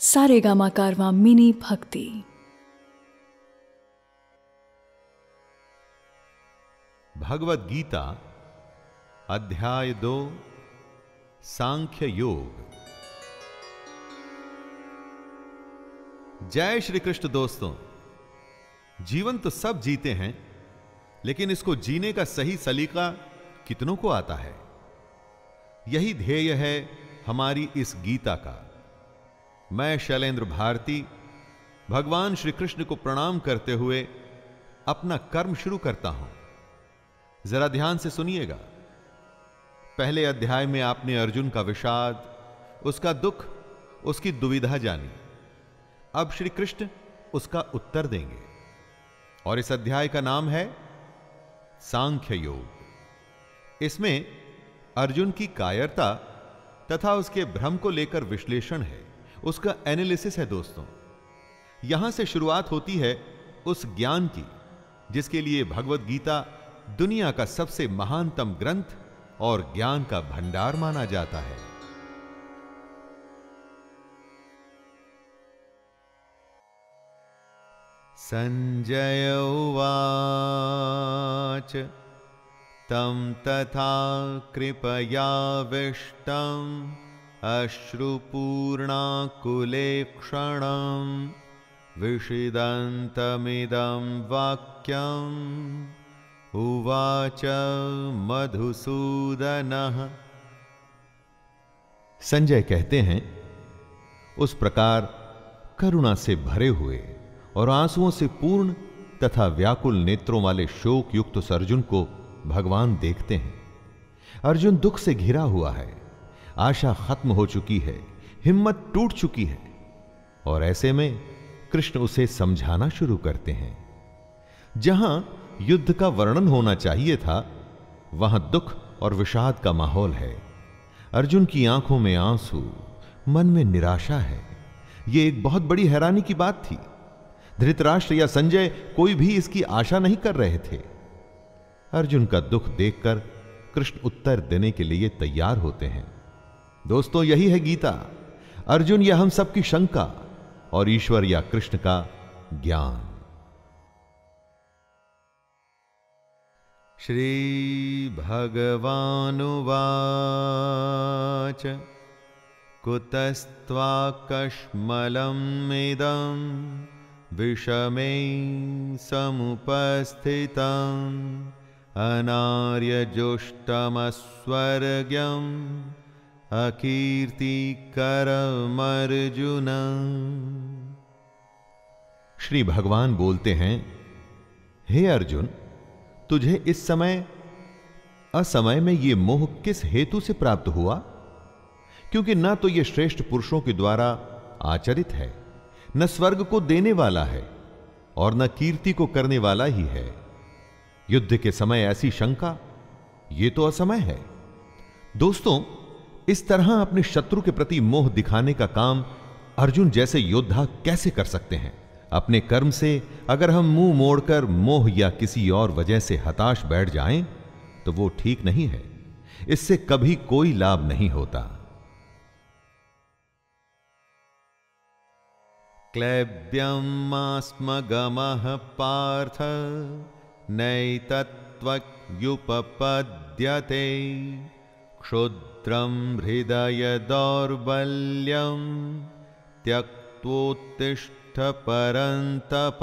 सारेगामा कारवा मिनी भक्ति। भगवत गीता, अध्याय दो, सांख्य योग। जय श्री कृष्ण दोस्तों, जीवन तो सब जीते हैं, लेकिन इसको जीने का सही सलीका कितनों को आता है? यही ध्येय है हमारी इस गीता का। मैं शैलेंद्र भारती, भगवान श्री कृष्ण को प्रणाम करते हुए अपना कर्म शुरू करता हूँ। जरा ध्यान से सुनिएगा। पहले अध्याय में आपने अर्जुन का विषाद, उसका दुख, उसकी दुविधा जानी। अब श्री कृष्ण उसका उत्तर देंगे। और इस अध्याय का नाम है सांख्य योग। इसमें अर्जुन की कायरता तथा उसके भ्रम को लेकर विश्लेषण है। उसका एनालिसिस है दोस्तों। यहाँ से शुरुआत होती है उस ज्ञान की, जिसके लिए भगवत गीता दुनिया का सबसे महानतम ग्रंथ और ज्ञान का भंडार माना जाता है। संजय उवाच तम तथा कृपया कृपयाविष्टम् अश्रुपूर्णाकुलेक्षणम् विषिदन्तमिदं वाक्यम् उवाच मधुसूदनः। संजय कहते हैं, उस प्रकार करुणा से भरे हुए और आंसुओं से पूर्ण तथा व्याकुल नेत्रों वाले शोक युक्त उस अर्जुन को भगवान देखते हैं। अर्जुन दुख से घिरा हुआ है। आशा खत्म हो चुकी है, हिम्मत टूट चुकी है। और ऐसे में कृष्ण उसे समझाना शुरू करते हैं। जहाँ युद्ध का वर्णन होना चाहिए था, वहाँ दुख और विषाद का माहौल है। अर्जुन की आँखों में आँसू, मन में निराशा है। यह एक बहुत बड़ी हैरानी की बात थी। धृतराष्ट्र या संजय कोई भी इसकी आशा नहीं कर रहे थे। अर्जुन का दुख देखकर कृष्ण उत्तर देने के लिए तैयार होते हैं। दोस्तों, यही है गीता। अर्जुन या हम सबकी शंका और ईश्वर या कृष्ण का ज्ञान। श्री भगवानुवाच श्रीभगवानुवाच कुतस्त्वाकश्मलमिदं विषमे समुपस्थितम्, अनार्यजुष्टमस्वर्ग्यम् अकीर्तिकरमर्जुन श्री भगवान बोलते हैं, हे अर्जुन, तुझे इस समय, असमय में यह मोह किस हेतु से प्राप्त हुआ? क्योंकि न तो यह श्रेष्ठ पुरुषों के द्वारा आचरित है, न स्वर्ग को देने वाला है, और न कीर्ति को करने वाला ही है। युद्ध के समय ऐसी शंका यह तो असमय है। दोस्तों इस तरह अपने शत्रु के प्रति मोह दिखाने का काम अर्जुन जैसे योद्धा कैसे कर सकते हैं? अपने कर्म से अगर हम मुँह मोड़कर मोह या किसी और वजह से हताश बैठ जाएँ तो वो ठीक नहीं है। इससे कभी कोई लाभ नहीं होता। क्लैब्यम क्लैब्यमास्मगम पार्थ नैतत्वयुपपद्यते क्षुद्रम हृदय दौर्बल्यम त्यक्तोत्तिष्ठ परंतप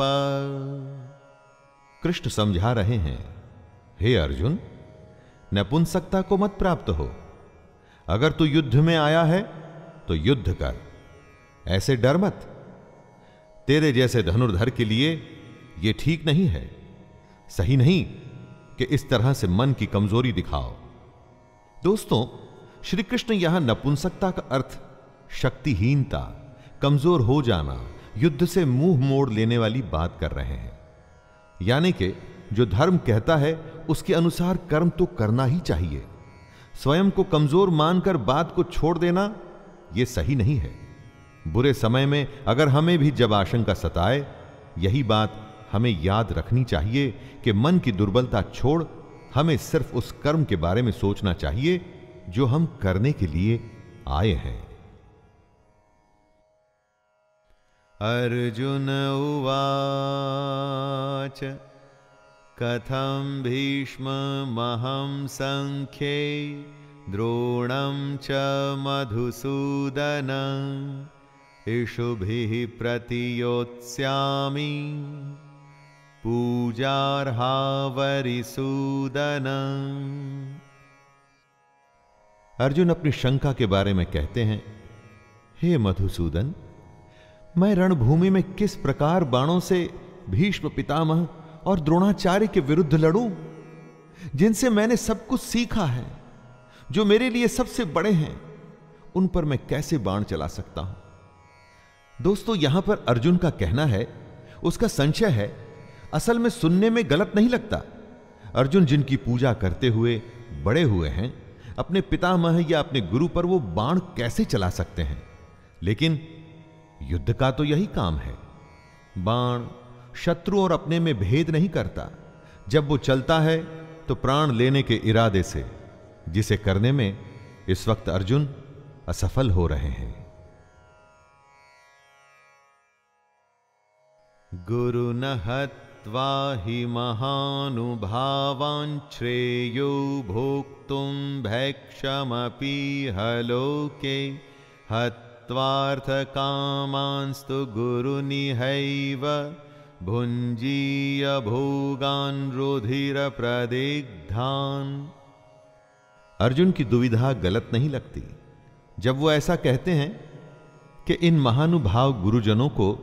कृष्ण समझा रहे हैं, हे अर्जुन, नपुंसकता को मत प्राप्त हो। अगर तू युद्ध में आया है तो युद्ध कर। ऐसे डर मत। तेरे जैसे धनुर्धर के लिए यह ठीक नहीं है। सही नहीं कि इस तरह से मन की कमज़ोरी दिखाओ। दोस्तों श्री कृष्ण यहाँ नपुंसकता का अर्थ, शक्तिहीनता, कमज़ोर हो जाना, युद्ध से मुँह मोड़ लेने वाली बात कर रहे हैं। यानी कि जो धर्म कहता है, उसके अनुसार कर्म तो करना ही चाहिए। स्वयं को कमज़ोर मानकर बात को छोड़ देना यह सही नहीं है। बुरे समय में अगर हमें भी जब आशंका सताए, यही बात हमें याद रखनी चाहिए कि मन की दुर्बलता छोड़, हमें सिर्फ़ उस कर्म के बारे में सोचना चाहिए जो हम करने के लिए आए हैं। अर्जुन उवाच, कथं भीष्ममहं सङ्ख्ये, द्रोणं च मधुसूदन, इषुभिः प्रतियोत्स्यामि, पूजार्हावरिसूदन। अर्जुन अपनी शंका के बारे में कहते हैं, हे मधुसूदन, मैं रणभूमि में किस प्रकार बाणों से भीष्म पितामह और द्रोणाचार्य के विरुद्ध लड़ूं, जिनसे मैंने सब कुछ सीखा है, जो मेरे लिए सबसे बड़े हैं, उन पर मैं कैसे बाण चला सकता हूँ? दोस्तों, यहाँ पर अर्जुन का कहना है, उसका संशय है, असल में सुनने में गलत नहीं लगता। अर्जुन जिनकी पूजा करते हुए बड़े हुए हैं अपने पितामह या अपने गुरु पर वो बाण कैसे चला सकते हैं? लेकिन युद्ध का तो यही काम है। बाण शत्रु और अपने में भेद नहीं करता। जब वो चलता है तो प्राण लेने के इरादे से, जिसे करने में इस वक्त अर्जुन असफल हो रहे हैं। गुरु नहत्वा हि महानुभावान् श्रेयो भोक्तुं भैक्षमपि हलोके। हत्वार्थकामांस्तु गुरुनिहैव भुञ्जीय भोगान् रुधिरप्रदिग्धान् अर्जुन की दुविधा गलत नहीं लगती। जब वो ऐसा कहते हैं कि इन महानुभाव गुरुजनों को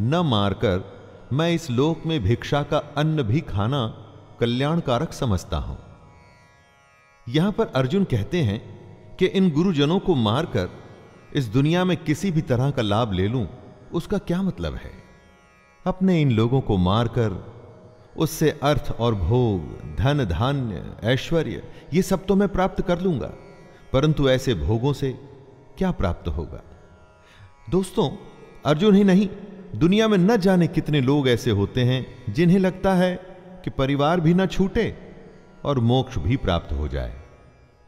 न मारकर मैं इस लोक में भिक्षा का अन्न भी खाना कल्याणकारक समझता हूँ। यहाँ पर अर्जुन कहते हैं कि इन गुरुजनों को मारकर इस दुनिया में किसी भी तरह का लाभ ले लूँ, उसका क्या मतलब है? अपने इन लोगों को मारकर, उससे अर्थ और भोग, धन, धान्य, ऐश्वर्य, ये सब तो मैं प्राप्त कर लूँगा, परंतु ऐसे भोगों से क्या प्राप्त होगा? दोस्तों, अर्जुन ही नहीं दुनिया में न जाने कितने लोग ऐसे होते हैं जिन्हें लगता है कि परिवार भी न छूटे और मोक्ष भी प्राप्त हो जाए।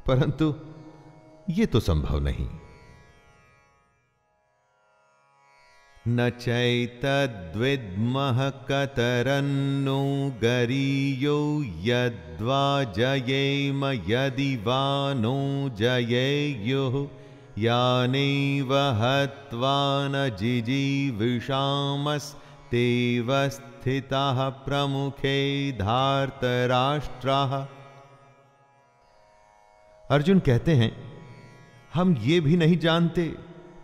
परंतु यह तो संभव नहीं। न चैतद्विद्मः कतरन्नो गरीयो यद्वा जयेम यदि वा नो जयेयुः यानैव हत्वा न जिजीविषामस्तेव प्रमुखे धार्तराष्ट्राः। अर्जुन कहते हैं, हम ये भी नहीं जानते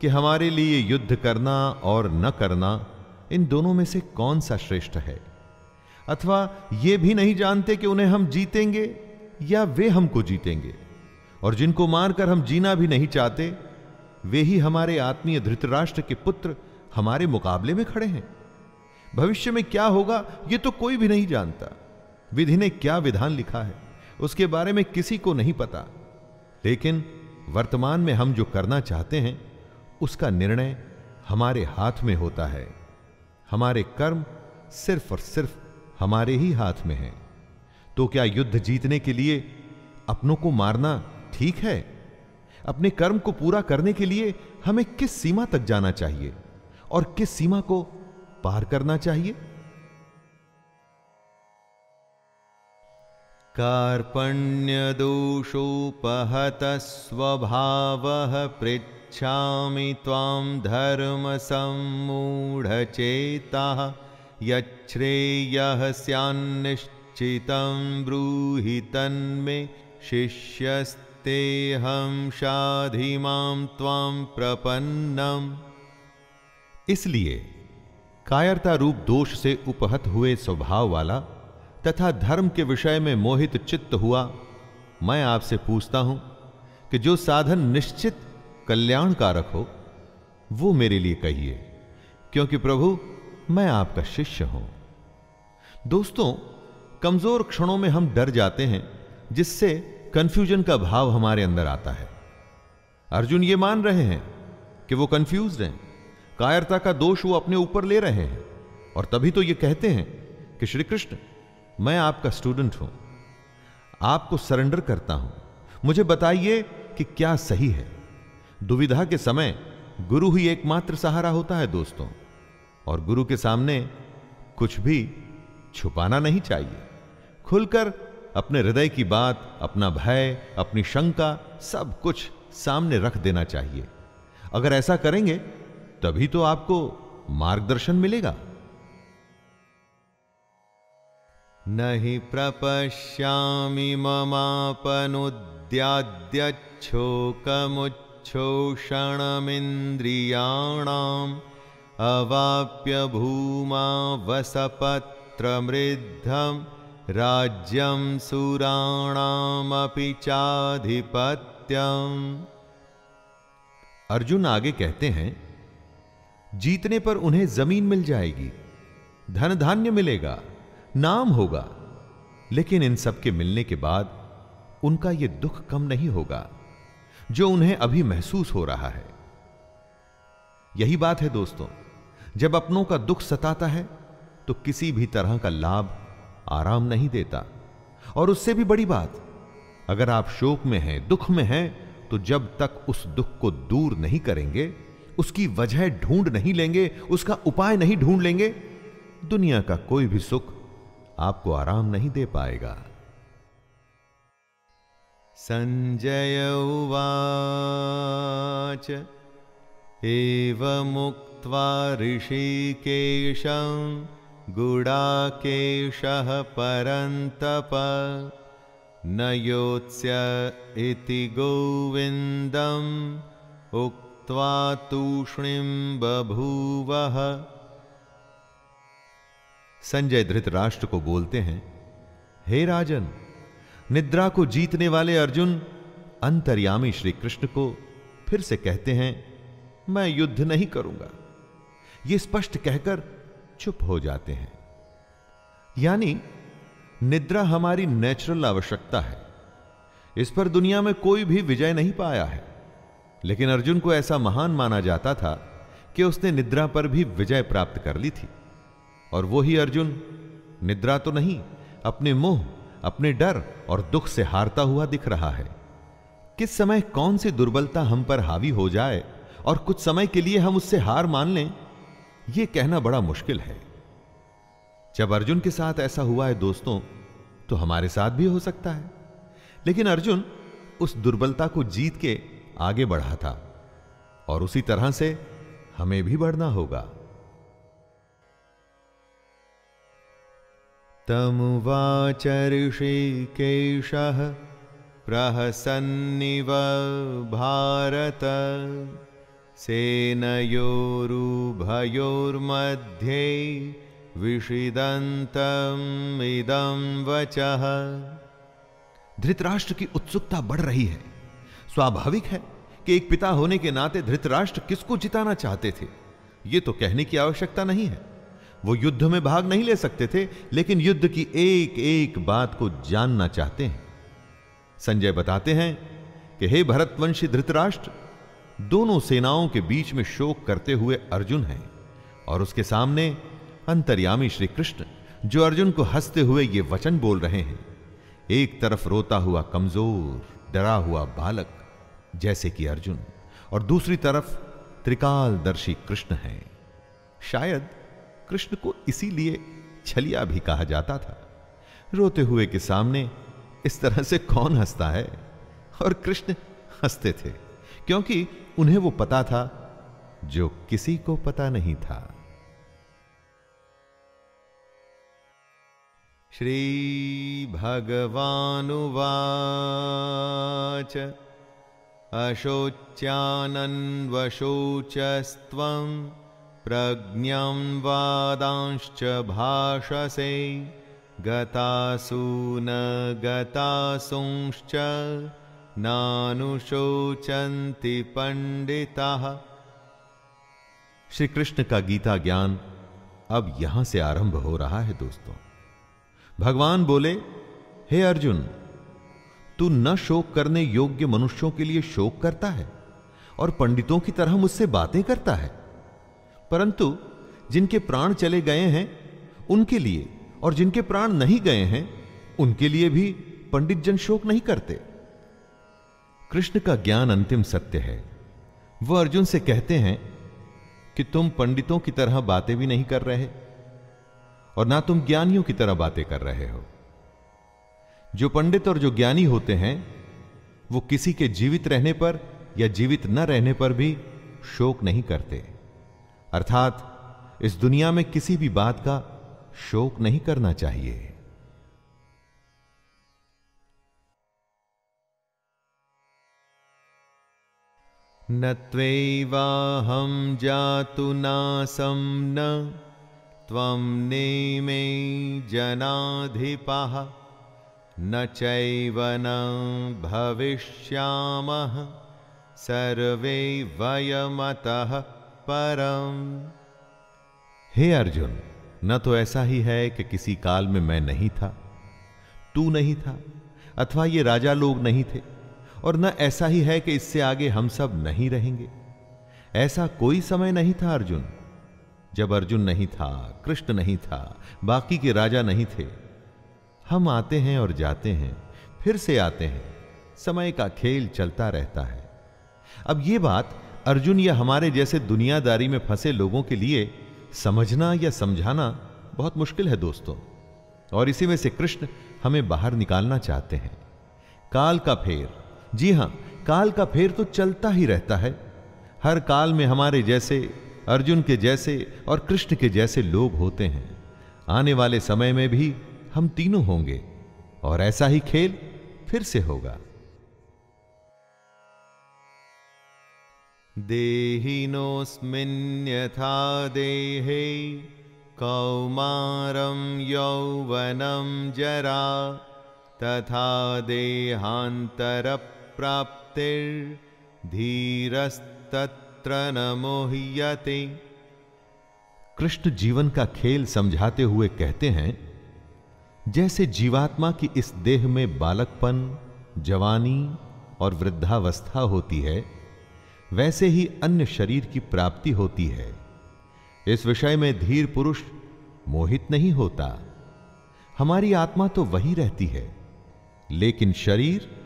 कि हमारे लिए युद्ध करना और न करना इन दोनों में से कौन सा श्रेष्ठ है। अथवा ये भी नहीं जानते कि उन्हें हम जीतेंगे या वे हमको जीतेंगे, और जिनको मारकर हम जीना भी नहीं चाहते वे ही हमारे आत्मीय धृतराष्ट्र के पुत्र हमारे मुकाबले में खड़े हैं। भविष्य में क्या होगा यह तो कोई भी नहीं जानता। विधि ने क्या विधान लिखा है, उसके बारे में किसी को नहीं पता। लेकिन वर्तमान में हम जो करना चाहते हैं, उसका निर्णय हमारे हाथ में होता है। हमारे कर्म सिर्फ़ और सिर्फ़ हमारे ही हाथ में है। तो क्या युद्ध जीतने के लिए अपनों को मारना ठीक है? अपने कर्म को पूरा करने के लिए हमें किस सीमा तक जाना चाहिए और किस सीमा को पार करना चाहिए? कार्पण्यदोषोपहत स्वभाव पृच्छामि त्वां धर्मसम्मूढचेताः यच्छ्रेयः स्यान्निश्चितं ब्रूहि तन्मे शिष्यस्तेऽहं शाधि माँ त्वां प्रपन्नम्। इसलिए कायरता रूप दोष से उपहत हुए स्वभाव वाला तथा धर्म के विषय में मोहित चित्त हुआ, मैं आपसे पूछता हूँ कि जो साधन निश्चित कल्याणकारक हो, वो मेरे लिए कहिए, क्योंकि प्रभु, मैं आपका शिष्य हूँ। दोस्तों, कमज़ोर क्षणों में हम डर जाते हैं, जिससे कंफ्यूजन का भाव हमारे अंदर आता है। अर्जुन ये मान रहे हैं कि वो कंफ्यूज हैं। कायरता का दोष वो अपने ऊपर ले रहे हैं। और तभी तो ये कहते हैं कि श्री कृष्ण, मैं आपका स्टूडेंट हूँ। आपको सरेंडर करता हूँ। मुझे बताइए कि क्या सही है। दुविधा के समय गुरु ही एकमात्र सहारा होता है दोस्तों। और गुरु के सामने कुछ भी छुपाना नहीं चाहिए। खुलकर अपने हृदय की बात, अपना भय, अपनी शंका सब कुछ सामने रख देना चाहिए। अगर ऐसा करेंगे, तभी तो आपको मार्गदर्शन मिलेगा। नहीं नहि प्रपश्यामि ममापनुद्याद्यच्छोकमुच्छोषणमिन्द्रियाणाम् अवाप्य भूमा वसपत्रमृद्धं राज्यं सुराणामपि चाधिपत्यम्। अर्जुन आगे कहते हैं, जीतने पर उन्हें ज़मीन मिल जाएगी धन धान्य मिलेगा, नाम होगा, लेकिन इन सब के मिलने के बाद उनका यह दुख कम नहीं होगा, जो उन्हें अभी महसूस हो रहा है। यही बात है दोस्तों, जब अपनों का दुख सताता है तो किसी भी तरह का लाभ आराम नहीं देता। और उससे भी बड़ी बात, अगर आप शोक में हैं, दुख में हैं तो जब तक उस दुख को दूर नहीं करेंगे, उसकी वजह ढूंढ नहीं लेंगे, उसका उपाय नहीं ढूंढ लेंगे, दुनिया का कोई भी सुख आपको आराम नहीं दे पाएगा। संजय उवाच, एवमुक्त्वा ऋषिकेशं गुडाकेशः परन्तप। न योत्स्य इति गोविन्दम् उक्त्वा तूष्णीं बभूवः। संजय धृतराष्ट्र को बोलते हैं, हे राजन, निद्रा को जीतने वाले अर्जुन, अंतर्यामी श्री कृष्ण को फिर से कहते हैं, मैं युद्ध नहीं करूँगा। ये स्पष्ट कहकर चुप हो जाते हैं। यानी, निद्रा हमारी नेचुरल आवश्यकता है। इस पर दुनिया में कोई भी विजय नहीं पाया है। लेकिन अर्जुन को ऐसा महान माना जाता था कि उसने निद्रा पर भी विजय प्राप्त कर ली थी। और वो ही अर्जुन, निद्रा तो नहीं, अपने मोह, अपने डर और दुख से हारता हुआ दिख रहा है। किस समय कौन सी दुर्बलता हम पर हावी हो जाए और कुछ समय के लिए हम उससे हार मान लें? यह कहना बड़ा मुश्किल है। जब अर्जुन के साथ ऐसा हुआ है दोस्तों तो हमारे साथ भी हो सकता है। लेकिन अर्जुन उस दुर्बलता को जीत के आगे बढ़ा था, और उसी तरह से हमें भी बढ़ना होगा। तमुवाच ऋषिकेशः प्रहसन्निव भारत। सेनयोरुभयोर्मध्ये विषिदन्तम् इदं वचः। धृतराष्ट्र की उत्सुकता बढ़ रही है। स्वाभाविक है कि एक पिता होने के नाते धृतराष्ट्र किसको जिताना चाहते थे? यह तो कहने की आवश्यकता नहीं है। वो युद्ध में भाग नहीं ले सकते थे, लेकिन युद्ध की एक एक बात को जानना चाहते हैं। संजय बताते हैं कि हे भरतवंशी धृतराष्ट्र दोनों सेनाओं के बीच में शोक करते हुए अर्जुन हैं और उसके सामने अंतर्यामी श्री कृष्ण जो अर्जुन को हँसते हुए ये वचन बोल रहे हैं। एक तरफ़ रोता हुआ कमज़ोर, डरा हुआ बालक, जैसे कि अर्जुन, और दूसरी तरफ़ त्रिकालदर्शी कृष्ण है। शायद कृष्ण को इसीलिए छलिया भी कहा जाता था। रोते हुए के सामने इस तरह से कौन हंसता है? और कृष्ण हँसते थे। क्योंकि उन्हें वो पता था जो किसी को पता नहीं था। श्री भगवानुवाच अशोच्यानन्वशोचस्त्वं प्रज्ञं वादांश्च भाषसे गतासु न गतासुंश्च नानुशोचन्ति पंडिताः श्री कृष्ण का गीता ज्ञान अब यहाँ से आरंभ हो रहा है दोस्तों। भगवान बोले, हे अर्जुन, तू न शोक करने योग्य मनुष्यों के लिए शोक करता है और पंडितों की तरह मुझसे बातें करता है। परंतु जिनके प्राण चले गए हैं, उनके लिए और जिनके प्राण नहीं गए हैं, उनके लिए भी पंडित जन शोक नहीं करते। कृष्ण का ज्ञान अंतिम सत्य है। वह अर्जुन से कहते हैं कि तुम पंडितों की तरह बातें भी नहीं कर रहे, और ना तुम ज्ञानियों की तरह बातें कर रहे हो। जो पंडित और जो ज्ञानी होते हैं, वो किसी के जीवित रहने पर या जीवित न रहने पर भी शोक नहीं करते। अर्थात, इस दुनिया में किसी भी बात का शोक नहीं करना चाहिए। न त्वैवाहं जातु न त्वं नेमे जनाधिपः न चैव न सर्वे वयमतः परम। हे अर्जुन, न तो ऐसा ही है कि किसी काल में मैं नहीं था, तू नहीं था, अथवा ये राजा लोग नहीं थे। और न ऐसा ही है कि इससे आगे हम सब नहीं रहेंगे। ऐसा कोई समय नहीं था अर्जुन। जब अर्जुन नहीं था, कृष्ण नहीं था, बाकी के राजा नहीं थे, हम आते हैं और जाते हैं, फिर से आते हैं। समय का खेल चलता रहता है। अब यह बात अर्जुन या हमारे जैसे दुनियादारी में फंसे लोगों के लिए समझना या समझाना बहुत मुश्किल है दोस्तों। और इसी में से कृष्ण हमें बाहर निकालना चाहते हैं। काल का फेर। जी हाँ, काल का फेर तो चलता ही रहता है। हर काल में हमारे जैसे, अर्जुन के जैसे और कृष्ण के जैसे लोग होते हैं। आने वाले समय में भी हम तीनों होंगे और ऐसा ही खेल फिर से होगा। देहिनोऽस्मिन्यथा देहे कौमारं यौवनं जरा तथा देहान्तरप्राप्तिर्धीरस्तत्र न मोह्यते। कृष्ण जीवन का खेल समझाते हुए कहते हैं, जैसे जीवात्मा की इस देह में बालकपन, जवानी और वृद्धावस्था होती है, वैसे ही अन्य शरीर की प्राप्ति होती है। इस विषय में धीर पुरुष मोहित नहीं होता। हमारी आत्मा तो वही रहती है, लेकिन शरीर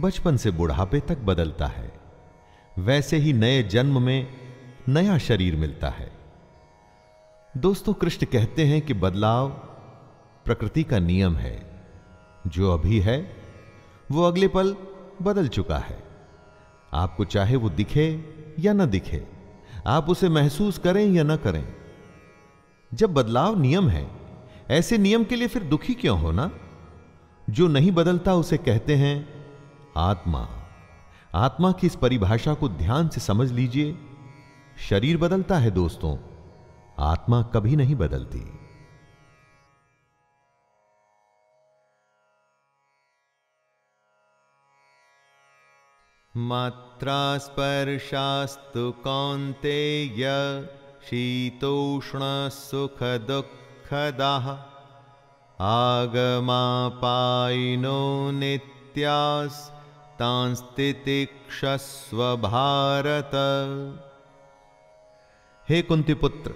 बचपन से बुढ़ापे तक बदलता है। वैसे ही नए जन्म में नया शरीर मिलता है। दोस्तों, कृष्ण कहते हैं कि बदलाव प्रकृति का नियम है। जो अभी है, वो अगले पल बदल चुका है। आपको चाहे वो दिखे या ना दिखे, आप उसे महसूस करें या ना करें। जब बदलाव नियम है, ऐसे नियम के लिए फिर दुखी क्यों होना जो नहीं बदलता, उसे कहते हैं आत्मा। आत्मा की इस परिभाषा को ध्यान से समझ लीजिए। शरीर बदलता है दोस्तों। आत्मा कभी नहीं बदलती। मात्रा स्पर्शास्तु कौन्तेय, शीतोष्णसुखदुःखदाः, आगमापायिनो नित्यास्तांस्तितिक्षस्व भारत हे कुंती पुत्र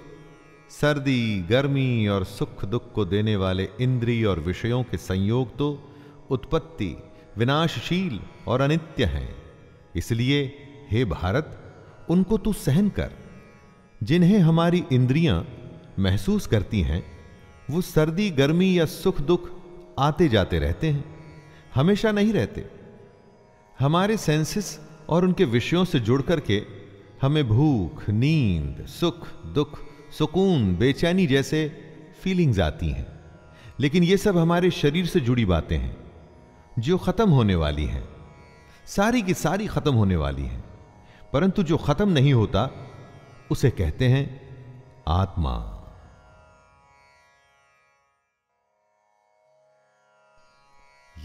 सर्दी, गर्मी और सुख दुख को देने वाले इंद्रिय और विषयों के संयोग तो उत्पत्ति, विनाशशील और अनित्य हैं। इसलिए, हे भारत, उनको तू सहन कर। जिन्हें हमारी इंद्रियाँ महसूस करती हैं, वो सर्दी, गर्मी या सुख दुख आते जाते रहते हैं। हमेशा नहीं रहते। हमारे सेंसेस और उनके विषयों से जुड़ करके हमें भूख, नींद, सुख, दुख, सुकून, बेचैनी जैसे फीलिंग्स आती हैं। लेकिन ये सब हमारे शरीर से जुड़ी बातें हैं, जो खत्म होने वाली हैं। सारी की सारी खत्म होने वाली हैं, परंतु जो खत्म नहीं होता, उसे कहते हैं आत्मा।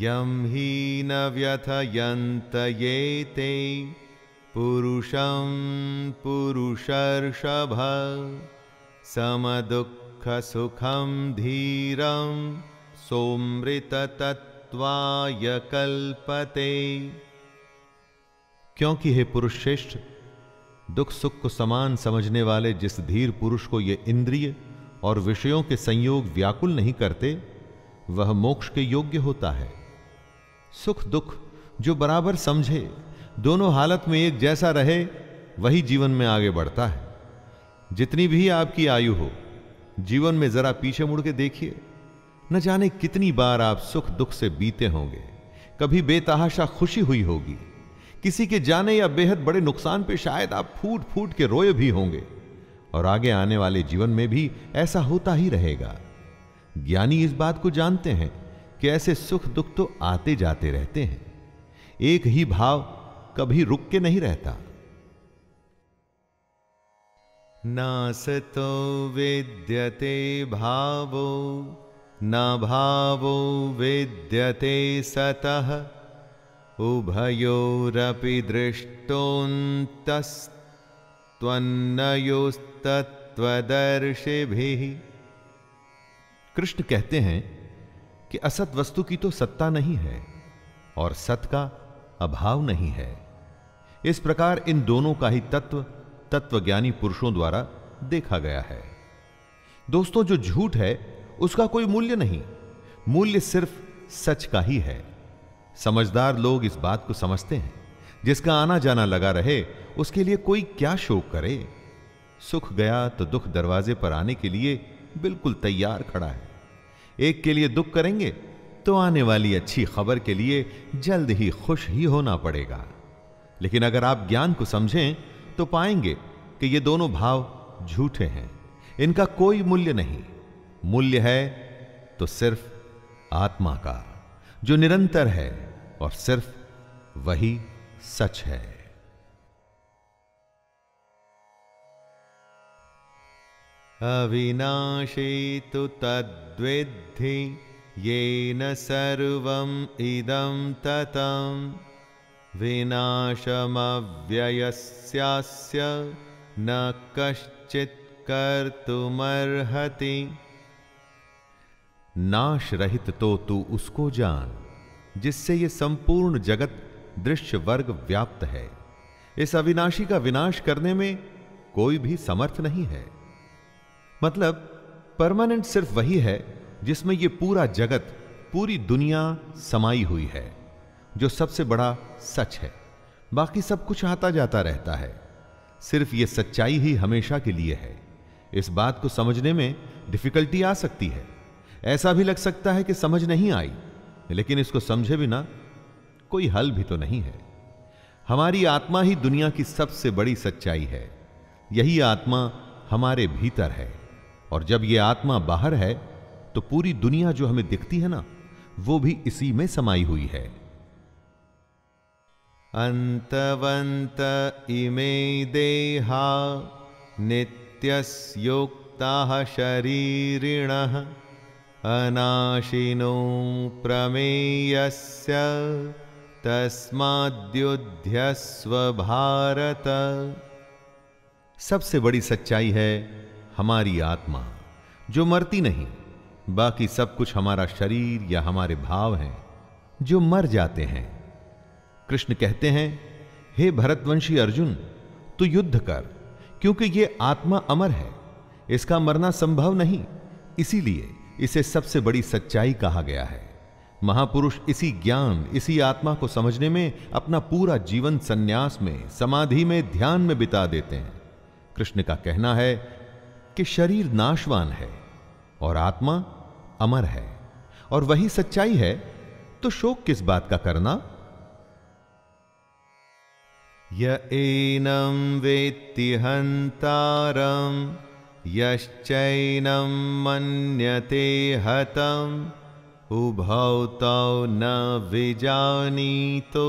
यम ही न व्यथयंत ये ते पुरुषं पुरुषर्षभ धीरम सोमृत तत्वाय कल्पते। क्योंकि हे पुरुष श्रेष्ठ दुख सुख को समान समझने वाले जिस धीर पुरुष को ये इंद्रिय और विषयों के संयोग व्याकुल नहीं करते, वह मोक्ष के योग्य होता है। सुख दुख जो बराबर समझे, दोनों हालत में एक जैसा रहे, वही जीवन में आगे बढ़ता है। जितनी भी आपकी आयु हो, जीवन में जरा पीछे मुड़ के देखिए। न जाने कितनी बार आप सुख दुख से बीते होंगे। कभी बेतहाशा खुशी हुई होगी। किसी के जाने या बेहद बड़े नुकसान पे शायद आप फूट फूट के रोए भी होंगे। और आगे आने वाले जीवन में भी ऐसा होता ही रहेगा। ज्ञानी इस बात को जानते हैं कि ऐसे सुख दुख तो आते जाते रहते हैं। एक ही भाव कभी रुक के नहीं रहता। नासतो विद्यते भावो, न भावो विद्यते सतः। उभयोरपि दृष्टोन्तस्त्वन्नयोस्तत्त्वदर्शिभिः कृष्ण कहते हैं कि असत वस्तु की तो सत्ता नहीं है और सत का अभाव नहीं है। इस प्रकार इन दोनों का ही तत्व, तत्वज्ञानी पुरुषों द्वारा देखा गया है। दोस्तों, जो झूठ है, उसका कोई मूल्य नहीं। मूल्य सिर्फ़ सच का ही है। समझदार लोग इस बात को समझते हैं। जिसका आना जाना लगा रहे, उसके लिए कोई क्या शोक करे? सुख गया तो दुख दरवाजे पर आने के लिए बिल्कुल तैयार खड़ा है। एक के लिए दुख करेंगे तो आने वाली अच्छी खबर के लिए जल्द ही खुश ही होना पड़ेगा। लेकिन अगर आप ज्ञान को समझें तो पाएँगे कि ये दोनों भाव झूठे हैं। इनका कोई मूल्य नहीं। मूल्य है तो सिर्फ़ आत्मा का, जो निरंतर है और सिर्फ़ वही सच है। अविनाशी तो तद्विद्धि येन सर्वम् इदं ततं विनाशमव्ययस्यास्य न कश्चित् कर्तुमर्हति। नाश रहित तो तू उसको जान, जिससे ये संपूर्ण जगत दृश्य वर्ग व्याप्त है। इस अविनाशी का विनाश करने में कोई भी समर्थ नहीं है। मतलब परमानेंट सिर्फ़ वही है, जिसमें ये पूरा जगत, पूरी दुनिया समाई हुई है, जो सबसे बड़ा सच है। बाकी सब कुछ आता जाता रहता है। सिर्फ़ ये सच्चाई ही हमेशा के लिए है। इस बात को समझने में डिफिकल्टी आ सकती है। ऐसा भी लग सकता है कि समझ नहीं आई, लेकिन इसको समझे बिना कोई हल भी तो नहीं है। हमारी आत्मा ही दुनिया की सबसे बड़ी सच्चाई है। यही आत्मा हमारे भीतर है। और जब यह आत्मा बाहर है तो पूरी दुनिया जो हमें दिखती है ना, वो भी इसी में समाई हुई है। अंतवंत इमे देहा नित्यस्योक्ता शरीरिण अनाशिनो प्रमेयस्य तस्माद्युध्यस्व भारत। सबसे बड़ी सच्चाई है हमारी आत्मा, जो मरती नहीं, बाकी सब कुछ हमारा शरीर या हमारे भाव हैं, जो मर जाते हैं। कृष्ण कहते हैं, हे भरतवंशी अर्जुन, तू युद्ध कर, क्योंकि यह आत्मा अमर है। इसका मरना संभव नहीं, इसीलिए इसे सबसे बड़ी सच्चाई कहा गया है। महापुरुष इसी ज्ञान, इसी आत्मा को समझने में, अपना पूरा जीवन सन्यास में, समाधि में, ध्यान में बिता देते हैं। कृष्ण का कहना है कि शरीर नाशवान है और आत्मा अमर है। और वही सच्चाई है तो शोक किस बात का करना? य एनं वेत्ति हन्तारं यश्चैनं मन्यते हतम् उभौ तौ न विजानीतो,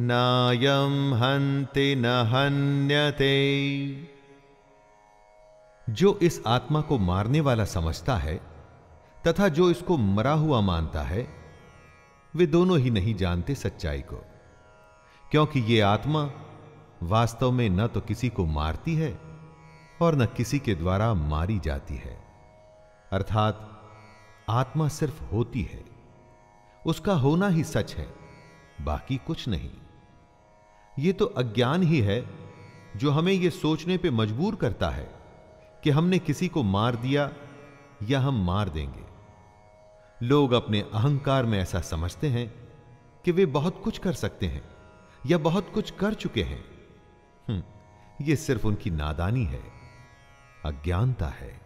नायं हन्ति न हन्यते। जो इस आत्मा को मारने वाला समझता है तथा जो इसको मरा हुआ मानता है, वे दोनों ही नहीं जानते सच्चाई को। क्योंकि ये आत्मा वास्तव में न तो किसी को मारती है और न किसी के द्वारा मारी जाती है। अर्थात, आत्मा सिर्फ़ होती है। उसका होना ही सच है, बाकी कुछ नहीं। ये तो अज्ञान ही है जो हमें यह सोचने पे मजबूर करता है। कि हमने किसी को मार दिया या हम मार देंगे। लोग अपने अहंकार में ऐसा समझते हैं कि वे बहुत कुछ कर सकते हैं या बहुत कुछ कर चुके हैं। हम्म, यह सिर्फ़ उनकी नादानी है अज्ञानता है।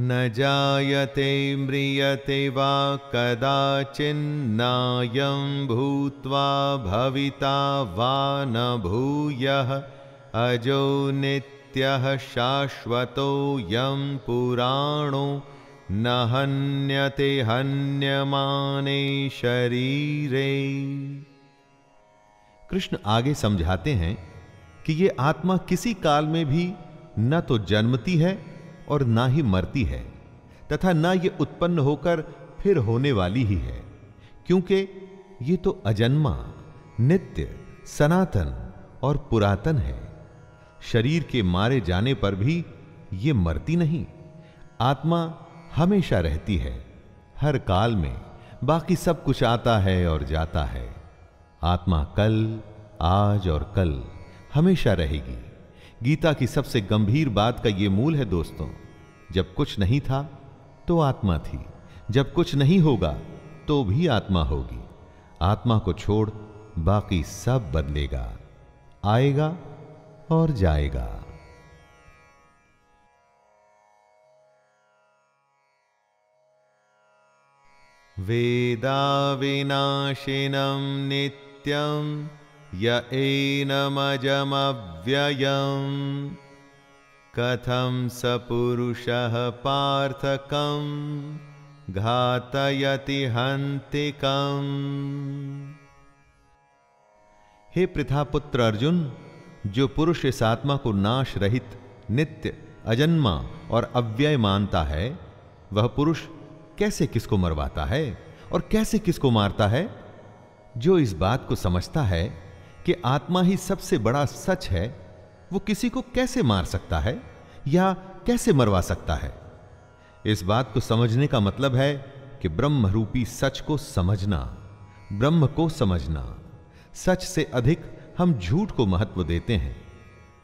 न जायते म्रियते वा कदाचिन्नायं भूत्वा भविता वा न भूयः। अजो नित्यः शाश्वतोऽयं पुराणो। न हन्यते हन्यमाने शरीरे। कृष्ण आगे समझाते हैं कि ये आत्मा किसी काल में भी न तो जन्मती है और ना ही मरती है, तथा ना ये उत्पन्न होकर फिर होने वाली ही है, क्योंकि ये तो अजन्मा, नित्य, सनातन और पुरातन है। शरीर के मारे जाने पर भी ये मरती नहीं, आत्मा हमेशा रहती है, हर काल में बाकी सब कुछ आता है और जाता है। आत्मा कल, आज और कल हमेशा रहेगी। गीता की सबसे गंभीर बात का यह मूल है दोस्तों, जब कुछ नहीं था तो आत्मा थी। जब कुछ नहीं होगा तो भी आत्मा होगी। आत्मा को छोड़, बाकी सब बदलेगा, आएगा और जाएगा। वेदा विनाशिनं नित्यं य एनमजमव्ययम् कथं स पुरुषः घातयति हन्तिकम्। हे पुत्र अर्जुन, जो पुरुष इस आत्मा को नाश रहित, नित्य, अजन्मा और अव्यय मानता है, वह पुरुष कैसे किसको मरवाता है और कैसे किसको मारता है? जो इस बात को समझता है कि आत्मा ही सबसे बड़ा सच है, वो किसी को कैसे मार सकता है या कैसे मरवा सकता है? इस बात को समझने का मतलब है कि ब्रह्म रूपी सच को समझना, ब्रह्म को समझना। सच से अधिक हम झूठ को महत्व देते हैं।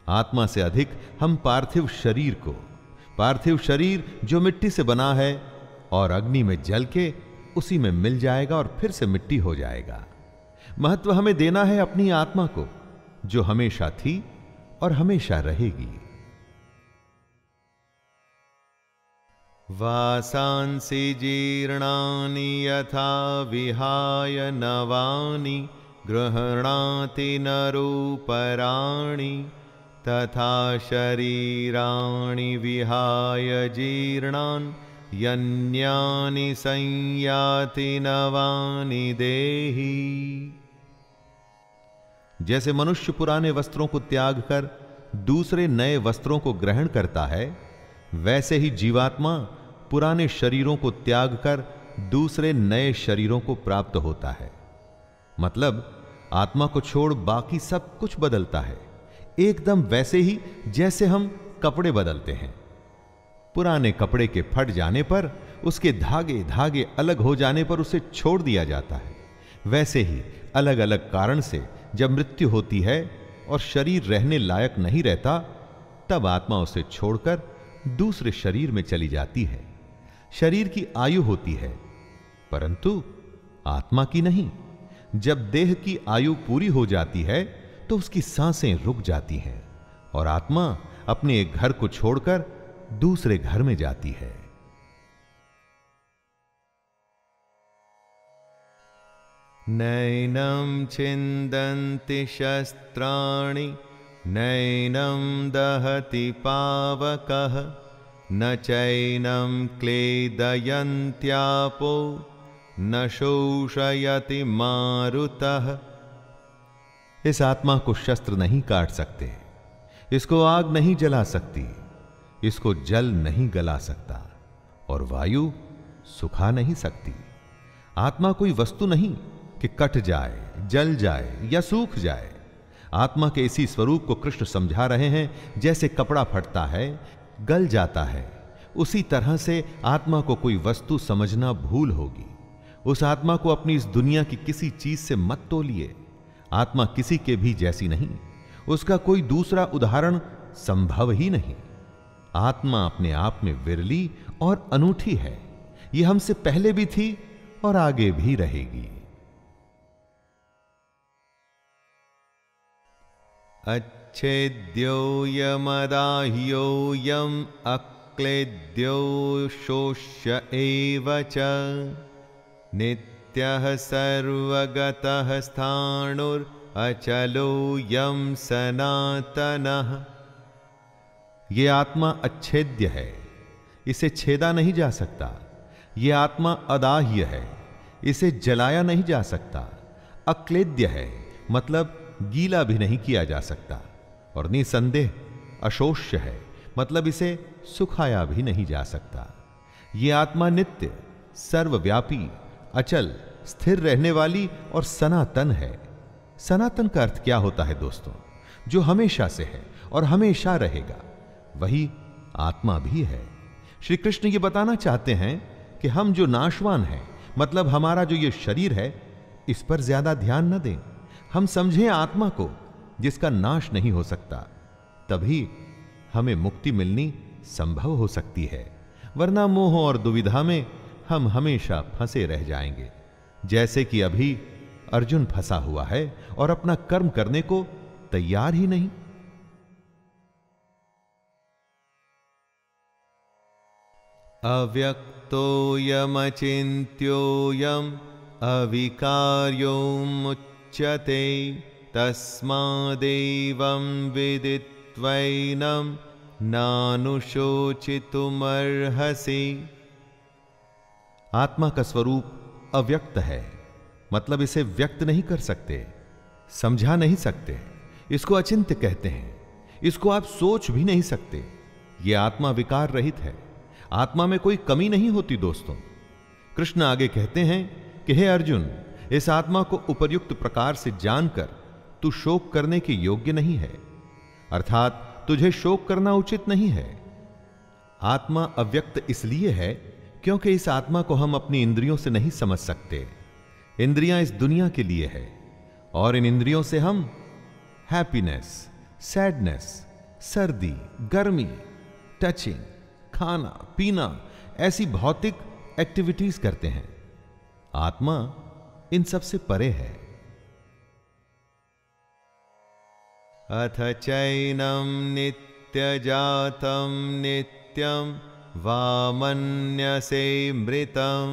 आत्मा से अधिक हम पार्थिव शरीर को, पार्थिव शरीर जो मिट्टी से बना है और अग्नि में जल के उसी में मिल जाएगा और फिर से मिट्टी हो जाएगा। महत्व हमें देना है अपनी आत्मा को, जो हमेशा थी और हमेशा रहेगी। वासांसि जीर्णानि यथा विहाय नवानि गृह्णाति नरूपराणि, तथा शरीराणि विहाय जीर्णान्, यन्यानि संयाति नवानि देही। जैसे मनुष्य पुराने वस्त्रों को त्याग कर दूसरे नए वस्त्रों को ग्रहण करता है, वैसे ही जीवात्मा पुराने शरीरों को त्याग कर दूसरे नए शरीरों को प्राप्त होता है। मतलब आत्मा को छोड़ बाकी सब कुछ बदलता है। एकदम वैसे ही जैसे हम कपड़े बदलते हैं। पुराने कपड़े के फट जाने पर, उसके धागे धागे अलग हो जाने पर उसे छोड़ दिया जाता है। वैसे ही अलग अलग कारण से जब मृत्यु होती है और शरीर रहने लायक नहीं रहता, तब आत्मा उसे छोड़कर दूसरे शरीर में चली जाती है। शरीर की आयु होती है, परंतु आत्मा की नहीं। जब देह की आयु पूरी हो जाती है तो उसकी साँसें रुक जाती हैं और आत्मा अपने एक घर को छोड़कर दूसरे घर में जाती है। नैनं छिन्दन्ति शस्त्राणि, नैनं दहति पावकः, न चैनं क्लेदयन्त्यापो, न शोषयति मारुतः। इस आत्मा को शस्त्र नहीं काट सकते, इसको आग नहीं जला सकती, इसको जल नहीं गला सकता, और वायु सुखा नहीं सकती। आत्मा कोई वस्तु नहीं। कि कट जाए, जल जाए या सूख जाए। आत्मा के इसी स्वरूप को कृष्ण समझा रहे हैं, जैसे कपड़ा फटता है, गल जाता है। उसी तरह से आत्मा को कोई वस्तु समझना भूल होगी। उस आत्मा को अपनी इस दुनिया की किसी चीज़ से मत तोलिए। आत्मा किसी के भी जैसी नहीं। उसका कोई दूसरा उदाहरण संभव ही नहीं। आत्मा अपने आप में विरली और अनूठी है। यह हमसे पहले भी थी और आगे भी रहेगी। अच्छेद्योऽयमदाह्योऽयम् अक्लेद्यो शोष्य एव च। नित्यः सनातनः। ये आत्मा अच्छेद्य है, इसे छेदा नहीं जा सकता। ये आत्मा अदाह्य है, इसे जलाया नहीं जा सकता। अक्लेद्य है मतलब गीला भी नहीं किया जा सकता। और निसंदेह, अशोष्य है मतलब इसे सुखाया भी नहीं जा सकता। ये आत्मा नित्य, सर्वव्यापी, अचल, स्थिर रहने वाली और सनातन है। सनातन का अर्थ क्या होता है दोस्तों? जो हमेशा से है और हमेशा रहेगा, वही आत्मा भी है। श्री कृष्ण ये बताना चाहते हैं कि हम जो नाशवान हैं मतलब हमारा जो ये शरीर है, इस पर ज़्यादा ध्यान न दें। हम समझें आत्मा को, जिसका नाश नहीं हो सकता। तभी हमें मुक्ति मिलनी संभव हो सकती है। वरना मोह और दुविधा में हम हमेशा फंसे रह जाएँगे। जैसे कि अभी अर्जुन फंसा हुआ है और अपना कर्म करने को तैयार ही नहीं। अव्यक्तोऽयमचिन्त्योऽयम् अविकार्योमुच्यते तस्मादेवं विदित्वैनं नानुशोचितुमर्हसि। आत्मा का स्वरूप अव्यक्त है मतलब इसे व्यक्त नहीं कर सकते, समझा नहीं सकते, इसको अचिंत्य कहते हैं, इसको आप सोच भी नहीं सकते यह आत्मा विकार रहित है, आत्मा में कोई कमी नहीं होती दोस्तों। कृष्ण आगे कहते हैं कि, हे अर्जुन इस आत्मा को उपर्युक्त प्रकार से जानकर तू शोक करने के योग्य नहीं है। अर्थात, तुझे शोक करना उचित नहीं है। आत्मा अव्यक्त इसलिए है क्योंकि इस आत्मा को हम अपनी इंद्रियों से नहीं समझ सकते। इंद्रियाँ इस दुनिया के लिए है और इन इंद्रियों से हम हैप्पीनेस सैडनेस सर्दी, गर्मी टचिंग खाना, पीना, ऐसी भौतिक एक्टिविटीज़ करते हैं। आत्मा इन सबसे परे है। अथ चैनं नित्यजातं नित्यं वामन्यसे मृतम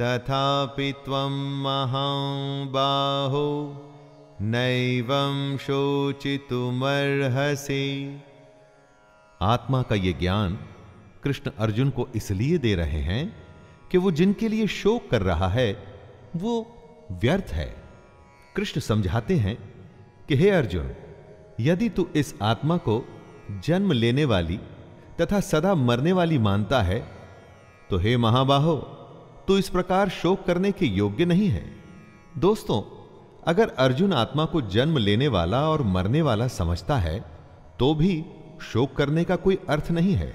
तथापि त्वं महाबाहो नैवं शोचितुमर्हसि। आत्मा का ये ज्ञान कृष्ण अर्जुन को इसलिए दे रहे हैं कि वो जिनके लिए शोक कर रहा है वो व्यर्थ है। कृष्ण समझाते हैं कि, हे अर्जुन, यदि तू इस आत्मा को जन्म लेने वाली तथा सदा मरने वाली मानता है तो हे महाबाहो, तू इस प्रकार शोक करने के योग्य नहीं है। दोस्तों, अगर अर्जुन आत्मा को जन्म लेने वाला और मरने वाला समझता है तो भी शोक करने का कोई अर्थ नहीं है।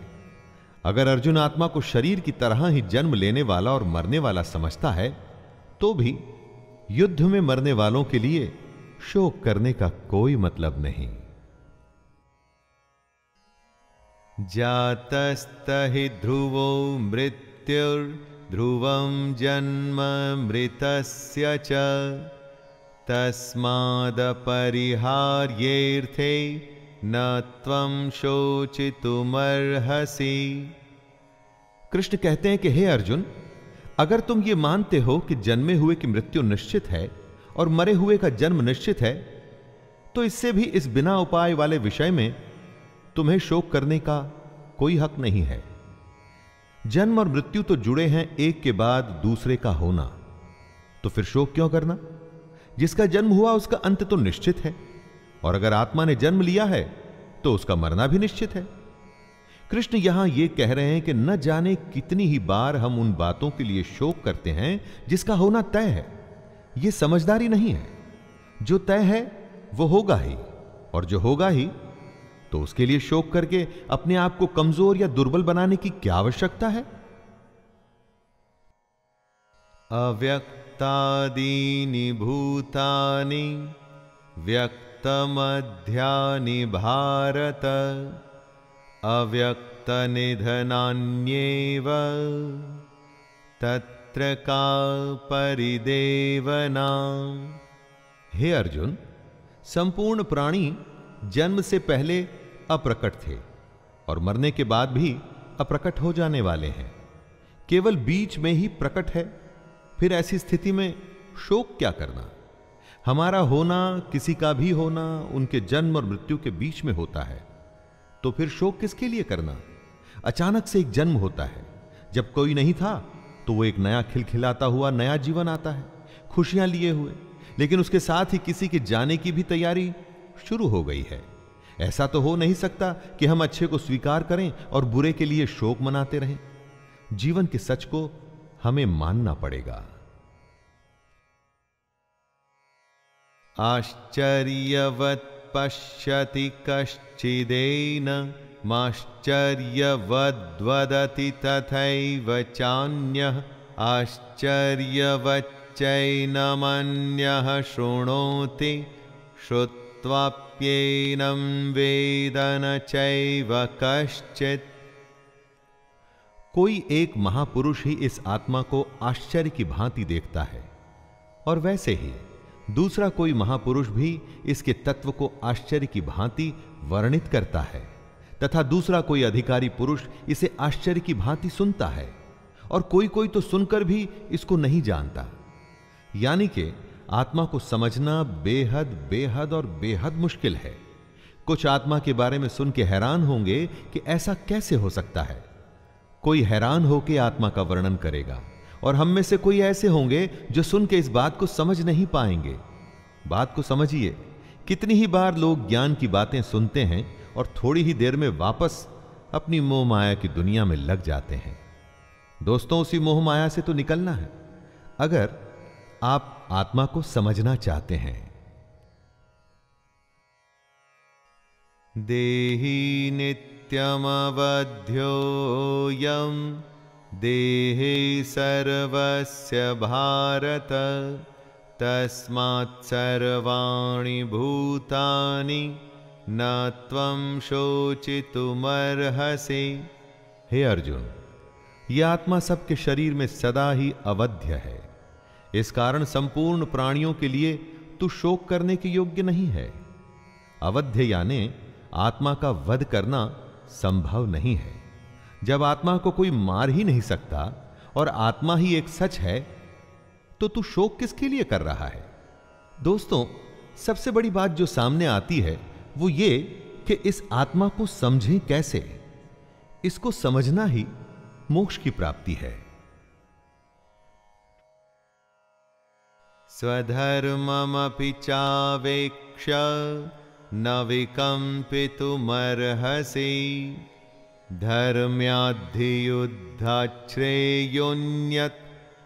अगर अर्जुन आत्मा को शरीर की तरह ही जन्म लेने वाला और मरने वाला समझता है तो भी युद्ध में मरने वालों के लिए शोक करने का कोई मतलब नहीं। जातस्त हि ध्रुवो मृत्युर्ध्रुवं जन्म मृतस्य च। न त्वं शोचितुमर्हसि। कृष्ण कहते हैं कि हे अर्जुन अगर तुम ये मानते हो कि जन्मे हुए की मृत्यु निश्चित है और मरे हुए का जन्म निश्चित है तो इससे भी इस बिना उपाय वाले विषय में तुम्हें शोक करने का कोई हक नहीं है। जन्म और मृत्यु तो जुड़े हैं एक के बाद दूसरे का होना। तो फिर शोक क्यों करना? जिसका जन्म हुआ उसका अंत तो निश्चित है, और अगर आत्मा ने जन्म लिया है तो उसका मरना भी निश्चित है। कृष्ण यहाँ ये कह रहे हैं कि न जाने कितनी ही बार हम उन बातों के लिए शोक करते हैं जिसका होना तय है। यह समझदारी नहीं है। जो तय है, वो होगा ही, और जो होगा ही तो उसके लिए शोक करके अपने आप को कमज़ोर या दुर्बल बनाने की क्या आवश्यकता है? अव्यक्तादीनि भूतानि, व्यक्तमध्यानि भारत। अव्यक्तनिधनान्येव तत्र का परिदेवना। हे अर्जुन, संपूर्ण प्राणी जन्म से पहले अप्रकट थे और मरने के बाद भी अप्रकट हो जाने वाले हैं। केवल बीच में ही प्रकट है, फिर ऐसी स्थिति में शोक क्या करना? हमारा होना किसी का भी होना, उनके जन्म और मृत्यु के बीच में होता है। तो फिर शोक किसके लिए करना? अचानक से एक जन्म होता है। जब कोई नहीं था तो वो एक नया खिलखिलाता हुआ, नया जीवन आता है। खुशियाँ लिए हुए। लेकिन उसके साथ ही किसी के जाने की भी तैयारी शुरू हो गई है। ऐसा तो हो नहीं सकता कि हम अच्छे को स्वीकार करें और बुरे के लिए शोक मनाते रहें। जीवन के सच को हमें मानना पड़ेगा। आश्चर्यवत् पश्यति कश्चिदेन माश्चर्यवद्वदति तथैव चान्यः आश्चर्यवच्चैनमन्यः शृणोति श्रुत्वाप्येनं वेद न चैव कश्चित्। कोई एक महापुरुष ही इस आत्मा को आश्चर्य की भांति देखता है और वैसे ही दूसरा कोई महापुरुष भी इसके तत्व को आश्चर्य की भांति वर्णित करता है, तथा दूसरा कोई अधिकारी पुरुष इसे आश्चर्य की भांति सुनता है, और कोई कोई तो सुनकर भी इसको नहीं जानता। यानी कि आत्मा को समझना बेहद बेहद और बेहद मुश्किल है। कुछ आत्मा के बारे में सुन के हैरान होंगे कि ऐसा कैसे हो सकता है। कोई हैरान होकर आत्मा का वर्णन करेगा। और हम में से कोई ऐसे होंगे जो सुन के इस बात को समझ नहीं पाएँगे। बात को समझिए, कितनी ही बार लोग ज्ञान की बातें सुनते हैं और थोड़ी ही देर में वापस अपनी मोह माया की दुनिया में लग जाते हैं। दोस्तों, उसी मोह माया से तो निकलना है। अगर आप आत्मा को समझना चाहते हैं। देही नित्यमवध्योऽयम् देहे सर्वस्य भारत, तस्मात् सर्वाणि भूतानि न त्वं शोचितुमर्हसि। हे अर्जुन, ये आत्मा सबके शरीर में सदा ही अवध्य है। इस कारण संपूर्ण प्राणियों के लिए तू शोक करने के योग्य नहीं है। अवध्य यानी आत्मा का वध करना संभव नहीं है। जब आत्मा को कोई मार ही नहीं सकता और आत्मा ही एक सच है तो तू शोक किसके लिए कर रहा है? दोस्तों, सबसे बड़ी बात जो सामने आती है, वो ये कि इस आत्मा को समझें कैसे? इसको समझना ही मोक्ष की प्राप्ति है। स्वधर्ममपि चावेक्ष न विकम्पितुमर्हसि। धर्म्याद्धियुद्धाश्रेयोन्यत्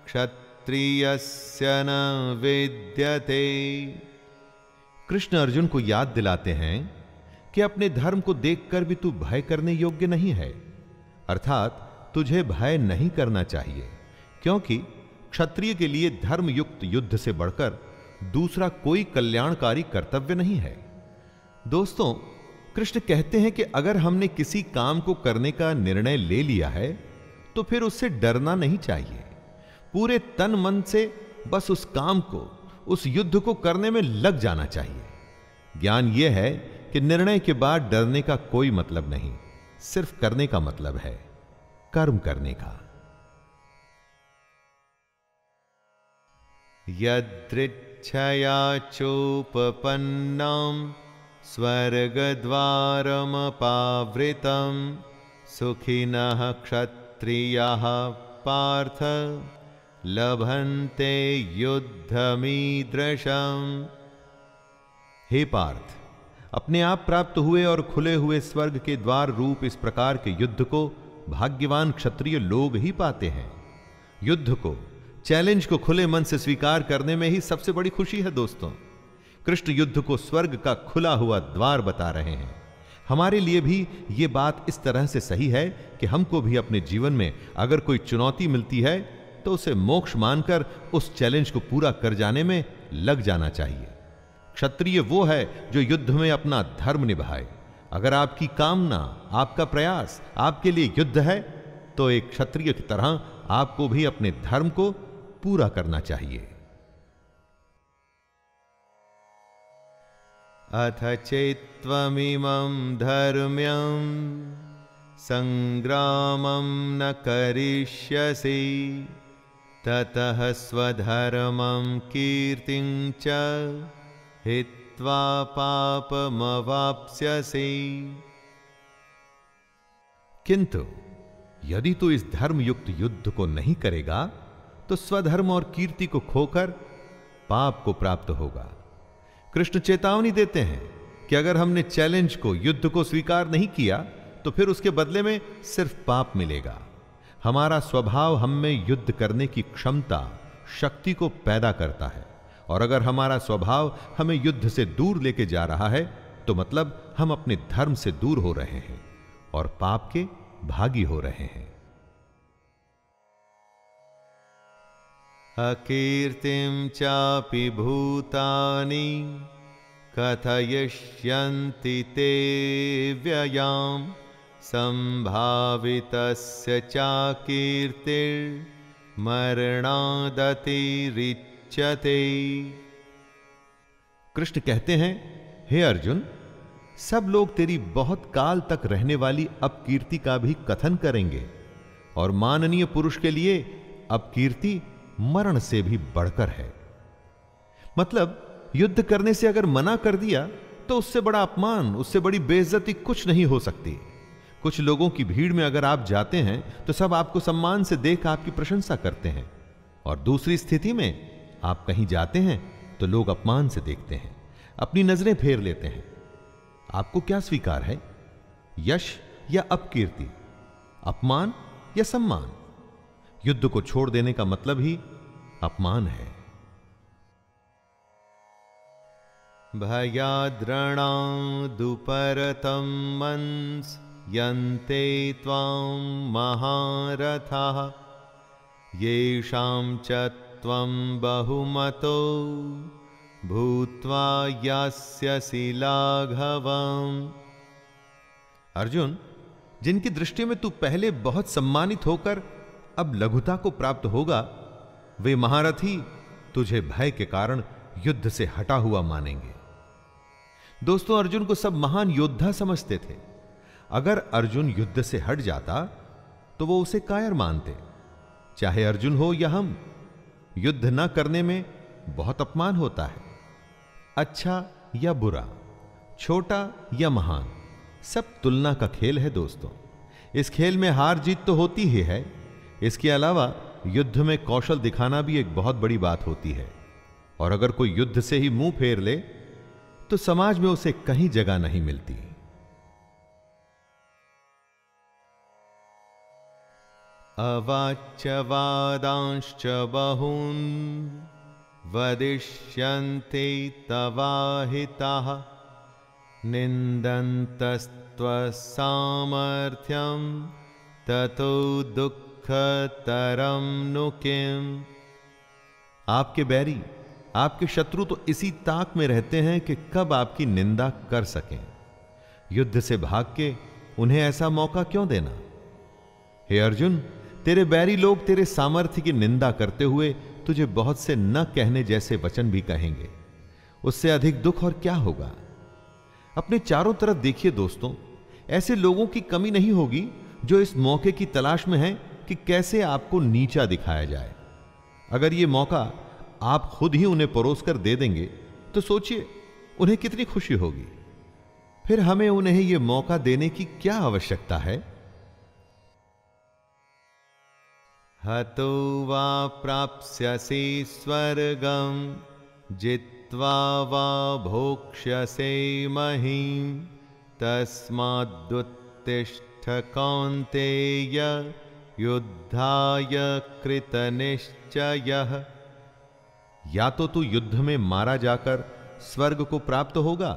क्षत्रियस्य न विद्यते। कृष्ण अर्जुन को याद दिलाते हैं कि अपने धर्म को देखकर भी तू भय करने योग्य नहीं है। अर्थात तुझे भय नहीं करना चाहिए, क्योंकि क्षत्रिय के लिए धर्म युक्त युद्ध से बढ़कर दूसरा कोई कल्याणकारी कर्तव्य नहीं है। दोस्तों कृष्ण कहते हैं कि अगर हमने किसी काम को करने का निर्णय ले लिया है तो फिर उससे डरना नहीं चाहिए। पूरे तन मन से बस उस काम को, उस युद्ध को करने में लग जाना चाहिए। ज्ञान यह है कि निर्णय के बाद डरने का कोई मतलब नहीं, सिर्फ़ करने का मतलब है, कर्म करने का। यदृच्छया चोपपन्नां स्वर्गद्वारमपावृतं सुखिनः क्षत्रियाः पार्थ। लभन्ते युद्धमीदृशम्। हे पार्थ, अपने आप प्राप्त हुए और खुले हुए स्वर्ग के द्वार रूप इस प्रकार के युद्ध को भाग्यवान क्षत्रिय लोग ही पाते हैं। युद्ध को, चैलेंज को खुले मन से स्वीकार करने में ही सबसे बड़ी खुशी है दोस्तों। कृष्ण युद्ध को स्वर्ग का खुला हुआ द्वार बता रहे हैं। हमारे लिए भी ये बात इस तरह से सही है कि हमको भी अपने जीवन में अगर कोई चुनौती मिलती है तो उसे मोक्ष मानकर उस चैलेंज को पूरा कर जाने में लग जाना चाहिए। क्षत्रिय वो है जो युद्ध में अपना धर्म निभाए। अगर आपकी कामना, आपका प्रयास आपके लिए युद्ध है तो एक क्षत्रिय की तरह आपको भी अपने धर्म को पूरा करना चाहिए। अथ चेत्त्वमिमं धर्म्यं सङ्ग्रामं न करिष्यसि, ततः स्वधर्मं कीर्तिं च हित्वा पापमवाप्स्यसि। किंतु यदि तू इस धर्म युक्त युद्ध को नहीं करेगा तो स्वधर्म और कीर्ति को खोकर पाप को प्राप्त होगा। कृष्ण चेतावनी देते हैं कि अगर हमने चैलेंज को, युद्ध को स्वीकार नहीं किया तो फिर उसके बदले में सिर्फ़ पाप मिलेगा। हमारा स्वभाव हम में युद्ध करने की क्षमता, शक्ति को पैदा करता है। और अगर हमारा स्वभाव हमें युद्ध से दूर लेके जा रहा है तो मतलब हम अपने धर्म से दूर हो रहे हैं और पाप के भागी हो रहे हैं। अकीर्तिं चापि भूतानि कथयिष्यन्ति ते व्ययां सम्भावितस्य चाकीर्तिर्मरणादतिरिच्यते कृष्ण कहते हैं, हे अर्जुन, सब लोग तेरी बहुत काल तक रहने वाली अपकीर्ति का भी कथन करेंगे और माननीय पुरुष के लिए अपकीर्ति मरण से भी बढ़कर है। मतलब युद्ध करने से अगर मना कर दिया तो उससे बड़ा अपमान, उससे बड़ी बेइज्जती कुछ नहीं हो सकती। कुछ लोगों की भीड़ में अगर आप जाते हैं तो सब आपको सम्मान से देख आपकी प्रशंसा करते हैं। और दूसरी स्थिति में, आप कहीं जाते हैं तो लोग अपमान से देखते हैं, अपनी नज़रें फेर लेते हैं। आपको क्या स्वीकार है? यश या अपकीर्ति? अपमान या सम्मान? युद्ध को छोड़ देने का मतलब ही अपमान है। भयाद्रणादुपरतं मंस यन्ते त्वां महारथाः, येषां च त्वं बहुमतो भूत्वा यास्यसि अर्जुन, जिनकी दृष्टि में तू पहले बहुत सम्मानित होकर अब लघुता को प्राप्त होगा, वे महारथी तुझे भय के कारण युद्ध से हटा हुआ मानेंगे। दोस्तों, अर्जुन को सब महान योद्धा समझते थे। अगर अर्जुन युद्ध से हट जाता तो वो उसे कायर मानते। चाहे अर्जुन हो या हम, युद्ध न करने में बहुत अपमान होता है। अच्छा या बुरा, छोटा या महान, सब तुलना का खेल है दोस्तों। इस खेल में हार जीत तो होती ही है इसके अलावा युद्ध में कौशल दिखाना भी एक बहुत बड़ी बात होती है। और अगर कोई युद्ध से ही मुँह फेर ले तो समाज में उसे कहीं जगह नहीं मिलती। अवाच्यवादांश्च बहून् वदिष्यन्ते तवाहिताः, निन्दन्तस्त्वसामर्थ्यं ततो दुःखतरं नु किम् आपके बैरी, आपके शत्रु तो इसी ताक में रहते हैं कि कब आपकी निंदा कर सकें। युद्ध से भाग के उन्हें ऐसा मौका क्यों देना? हे अर्जुन, तेरे बैरी लोग तेरे सामर्थ्य की निंदा करते हुए तुझे बहुत से न कहने जैसे वचन भी कहेंगे। उससे अधिक दुख और क्या होगा? अपने चारों तरफ़ देखिए दोस्तों, ऐसे लोगों की कमी नहीं होगी जो इस मौके की तलाश में हैं कि कैसे आपको नीचा दिखाया जाए। अगर ये मौका आप खुद ही उन्हें परोस कर दे देंगे तो सोचिए, उन्हें कितनी खुशी होगी। फिर हमें उन्हें यह मौका देने की क्या आवश्यकता है? हतो वा प्राप्स्यसि स्वर्गम, जित्वा वा भोक्ष्यसे महीं। तस्मादुत्तिष्ठ कौन्तेय युद्धाय कृतनिश्चयः। या तो तू युद्ध में मारा जाकर स्वर्ग को प्राप्त होगा,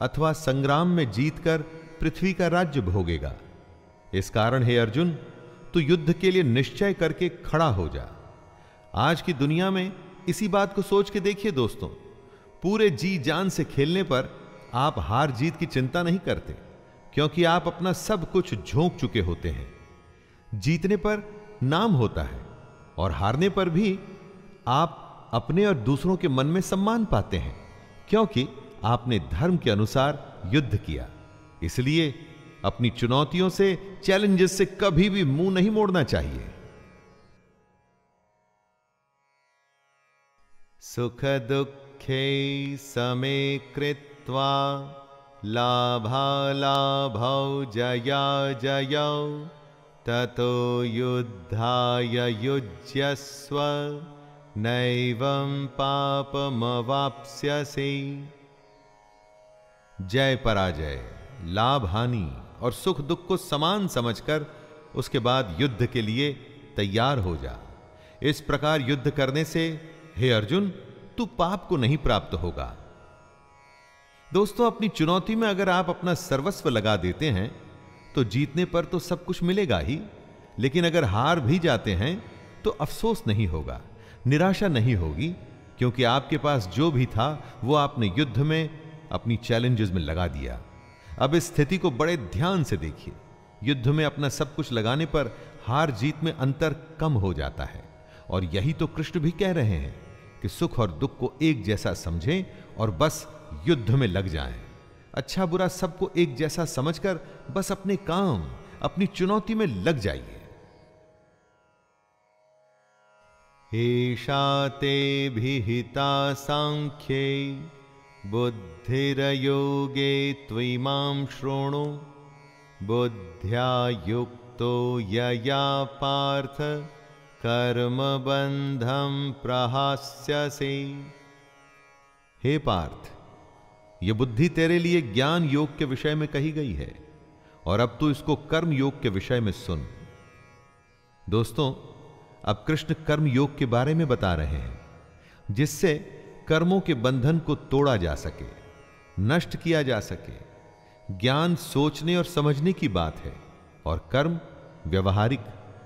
अथवा संग्राम में जीतकर पृथ्वी का राज्य भोगेगा। इस कारण हे अर्जुन, तू युद्ध के लिए निश्चय करके खड़ा हो जा। आज की दुनिया में इसी बात को सोच के देखिए दोस्तों। पूरे जी जान से खेलने पर आप हार जीत की चिंता नहीं करते, क्योंकि आप अपना सब कुछ झोंक चुके होते हैं। जीतने पर नाम होता है और हारने पर भी आप अपने और दूसरों के मन में सम्मान पाते हैं, क्योंकि आपने धर्म के अनुसार युद्ध किया। इसलिए अपनी चुनौतियों से, चैलेंजेस से कभी भी मुँह नहीं मोड़ना चाहिए। सुख दुखे समे कृत्वा लाभालाभौ जया जयौ। ततो युद्धाय युज्यस्व, नैवं पापमवाप्स्यसि। जय पराजय, लाभ हानि और सुख दुख को समान समझकर उसके बाद युद्ध के लिए तैयार हो जा। इस प्रकार युद्ध करने से, हे अर्जुन, तू पाप को नहीं प्राप्त होगा। दोस्तों, अपनी चुनौती में अगर आप अपना सर्वस्व लगा देते हैं तो जीतने पर तो सब कुछ मिलेगा ही। लेकिन अगर हार भी जाते हैं तो अफसोस नहीं होगा, निराशा नहीं होगी, क्योंकि आपके पास जो भी था, वो आपने युद्ध में अपनी चैलेंजेस में लगा दिया। अब इस स्थिति को बड़े ध्यान से देखिए। युद्ध में अपना सब कुछ लगाने पर हार जीत में अंतर कम हो जाता है। और यही तो कृष्ण भी कह रहे हैं कि सुख और दुख को एक जैसा समझें और बस युद्ध में लग जाएँ। अच्छा बुरा सबको एक जैसा समझकर बस अपने काम, अपनी चुनौती में लग जाइए। एषा ते भिहिता सांख्ये, बुद्धिरयोगे त्विमां शृणु बुद्ध्या युक्तो यया पार्थ, कर्मबन्धं प्रहास्यसि। हे पार्थ यह बुद्धि तेरे लिए ज्ञान योग के विषय में कही गई है, और अब तू इसको कर्म योग के विषय में सुन। दोस्तों, अब कृष्ण कर्म योग के बारे में बता रहे हैं, जिससे कर्मों के बंधन को तोड़ा जा सके, नष्ट किया जा सके। ज्ञान सोचने और समझने की बात है, और कर्म व्यवहारिक,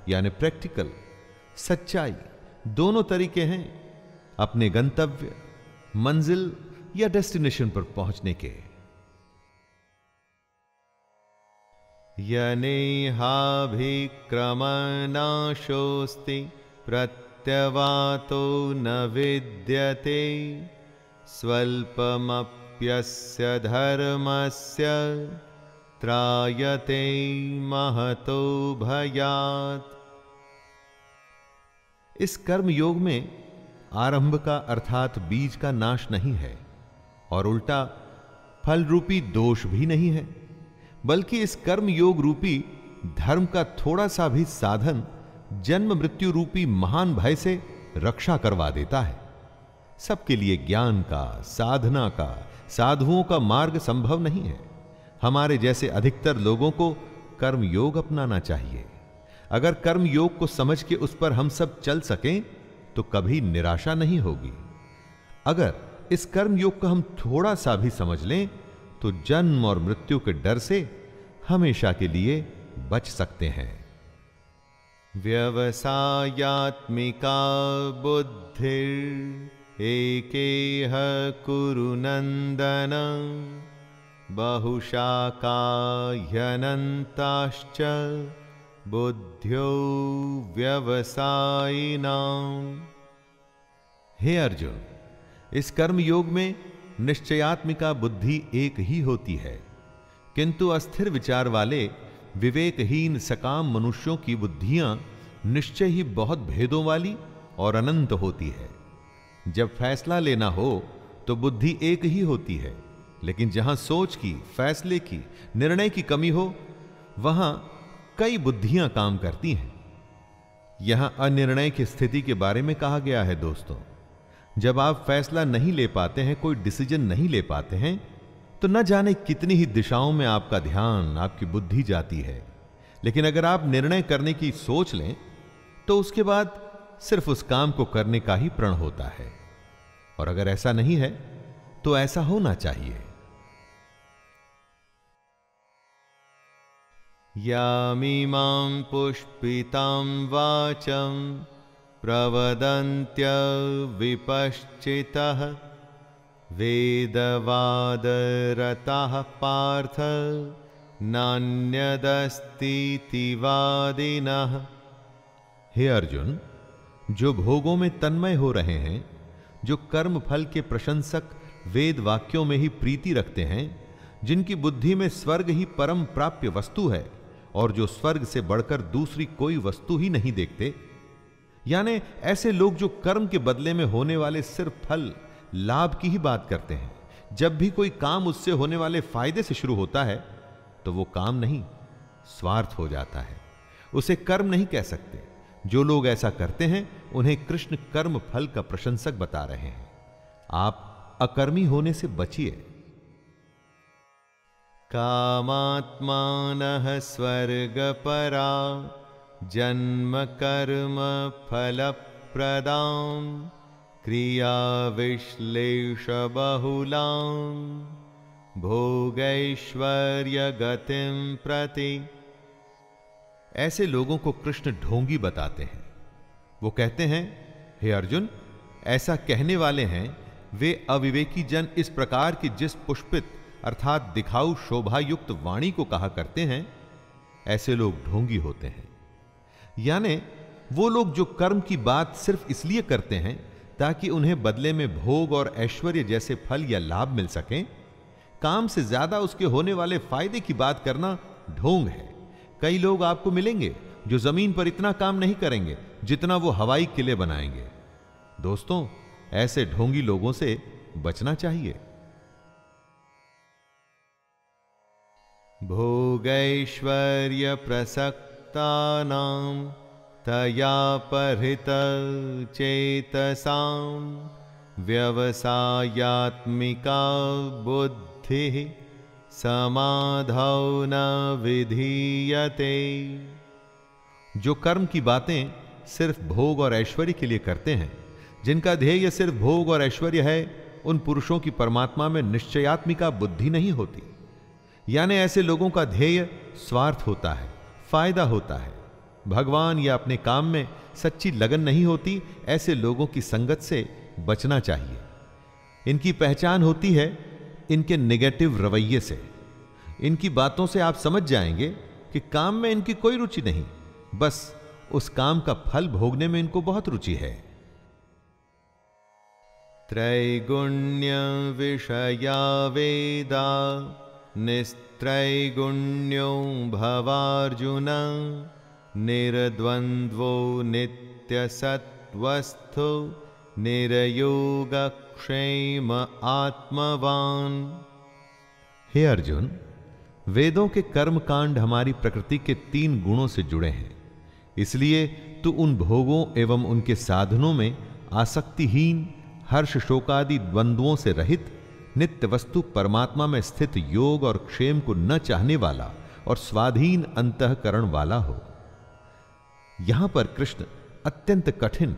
यानी प्रैक्टिकल, सच्चाई, दोनों तरीके हैं। अपने गंतव्य, मंजिल या डेस्टिनेशन पर पहुँचने के। यनेहाभिक्रमनाशोऽस्ति प्रत्यवातो न विद्यते। स्वल्पमप्यस्य धर्मस्य, त्रायते महतो भयात्। इस कर्म योग में आरंभ का अर्थात बीज का नाश नहीं है। और उल्टा फल रूपी दोष भी नहीं है, बल्कि इस कर्म योग रूपी धर्म का थोड़ा सा भी साधन जन्म मृत्यु रूपी महान भय से रक्षा करवा देता है। सबके लिए ज्ञान का, साधना का, साधुओं का मार्ग संभव नहीं है। हमारे जैसे अधिकतर लोगों को कर्म योग अपनाना चाहिए। अगर कर्म योग को समझ के उस पर हम सब चल सकें तो कभी निराशा नहीं होगी। अगर इस कर्म योग को हम थोड़ा सा भी समझ लें तो जन्म और मृत्यु के डर से हमेशा के लिए बच सकते हैं। व्यवसायात्मिका बुद्धिर् एकेह कुरु नन्दन बहुशाकाह्यनन्ताश्च बुद्ध्यो व्यवसायिनाम्। हे अर्जुन इस कर्म योग में निश्चयात्मिका बुद्धि एक ही होती है, किंतु अस्थिर विचार वाले, विवेकहीन सकाम मनुष्यों की बुद्धियाँ निश्चय ही बहुत भेदों वाली और अनंत होती है। जब फैसला लेना हो तो बुद्धि एक ही होती है, लेकिन जहाँ सोच की, फैसले की, निर्णय की कमी हो, वहाँ कई बुद्धियाँ काम करती हैं। यहाँ अनिर्णय की स्थिति के बारे में कहा गया है, दोस्तों। जब आप फैसला नहीं ले पाते हैं, कोई डिसीज़न नहीं ले पाते हैं तो न जाने कितनी ही दिशाओं में आपका ध्यान, आपकी बुद्धि जाती है। लेकिन अगर आप निर्णय करने की सोच लें तो उसके बाद सिर्फ़ उस काम को करने का ही प्रण होता है। और अगर ऐसा नहीं है तो ऐसा होना चाहिए। यामीमां पुष्पितां वाचं। प्रवदन्त्य विपश्चितः वेदवादरताः पार्थ नान्यदस्तीति वादिनः हे अर्जुन, जो भोगों में तन्मय हो रहे हैं, जो कर्म फल के प्रशंसक वेद वाक्यों में ही प्रीति रखते हैं, जिनकी बुद्धि में स्वर्ग ही परम प्राप्य वस्तु है, और जो स्वर्ग से बढ़कर दूसरी कोई वस्तु ही नहीं देखते यानी ऐसे लोग जो कर्म के बदले में होने वाले सिर्फ़ फल, लाभ की ही बात करते हैं। जब भी कोई काम उससे होने वाले फ़ायदे से शुरू होता है तो वो काम नहीं, स्वार्थ हो जाता है। उसे कर्म नहीं कह सकते। जो लोग ऐसा करते हैं, उन्हें कृष्ण कर्म फल का प्रशंसक बता रहे हैं। आप अकर्मी होने से बचिए। कामात्मान स्वर्गपरा। जन्म कर्म फल प्रदाम क्रिया विश्लेष बहुलाम भोगैश्वर्य गतिम प्रति। ऐसे लोगों को कृष्ण ढोंगी बताते हैं। वो कहते हैं, हे अर्जुन, ऐसा कहने वाले हैं, वे अविवेकी जन इस प्रकार की जिस पुष्पित, अर्थात दिखाऊ शोभा युक्त वाणी को कहा करते हैं, ऐसे लोग ढोंगी होते हैं। यानी वो लोग जो कर्म की बात सिर्फ़ इसलिए करते हैं ताकि उन्हें बदले में भोग और ऐश्वर्य जैसे फल या लाभ मिल सकें, काम से ज़्यादा उसके होने वाले फ़ायदे की बात करना ढोंग है। कई लोग आपको मिलेंगे जो ज़मीन पर इतना काम नहीं करेंगे जितना वो हवाई किले बनाएँगे। दोस्तों, ऐसे ढोंगी लोगों से बचना चाहिए। भोगैश्वर्य प्रसक्ता तया परित चेतसा। व्यवसायात्मिका बुद्धि समाधौ न विधीयते। जो कर्म की बातें सिर्फ़ भोग और ऐश्वर्य के लिए करते हैं, जिनका ध्येय सिर्फ़ भोग और ऐश्वर्य है, उन पुरुषों की परमात्मा में निश्चयात्मिका बुद्धि नहीं होती। यानी ऐसे लोगों का ध्येय स्वार्थ होता है। फ़ायदा होता है। भगवान या अपने काम में सच्ची लगन नहीं होती, ऐसे लोगों की संगत से बचना चाहिए। इनकी पहचान होती है, इनके नेगेटिव रवैये से। इनकी बातों से आप समझ जाएँगे कि काम में इनकी कोई रुचि नहीं, बस उस काम का फल भोगने में इनको बहुत रुचि है। त्रैगुण्य विषया वेदा निस्त्रैगुण्यो भवार्जुन, निर्द्वन्द्वो नित्यसत्वस्थो निरयोगक्षेम आत्मवान। हे अर्जुन, वेदों के कर्म कांड हमारी प्रकृति के तीन गुणों से जुड़े हैं। इसलिए तू उन भोगों एवं उनके साधनों में आसक्तिहीन हर्ष शोकादि द्वंद्वों से रहित नित्य वस्तु परमात्मा में स्थित योग और क्षेम को न चाहने वाला और स्वाधीन अंतकरण वाला हो। यहाँ पर कृष्ण अत्यंत कठिन,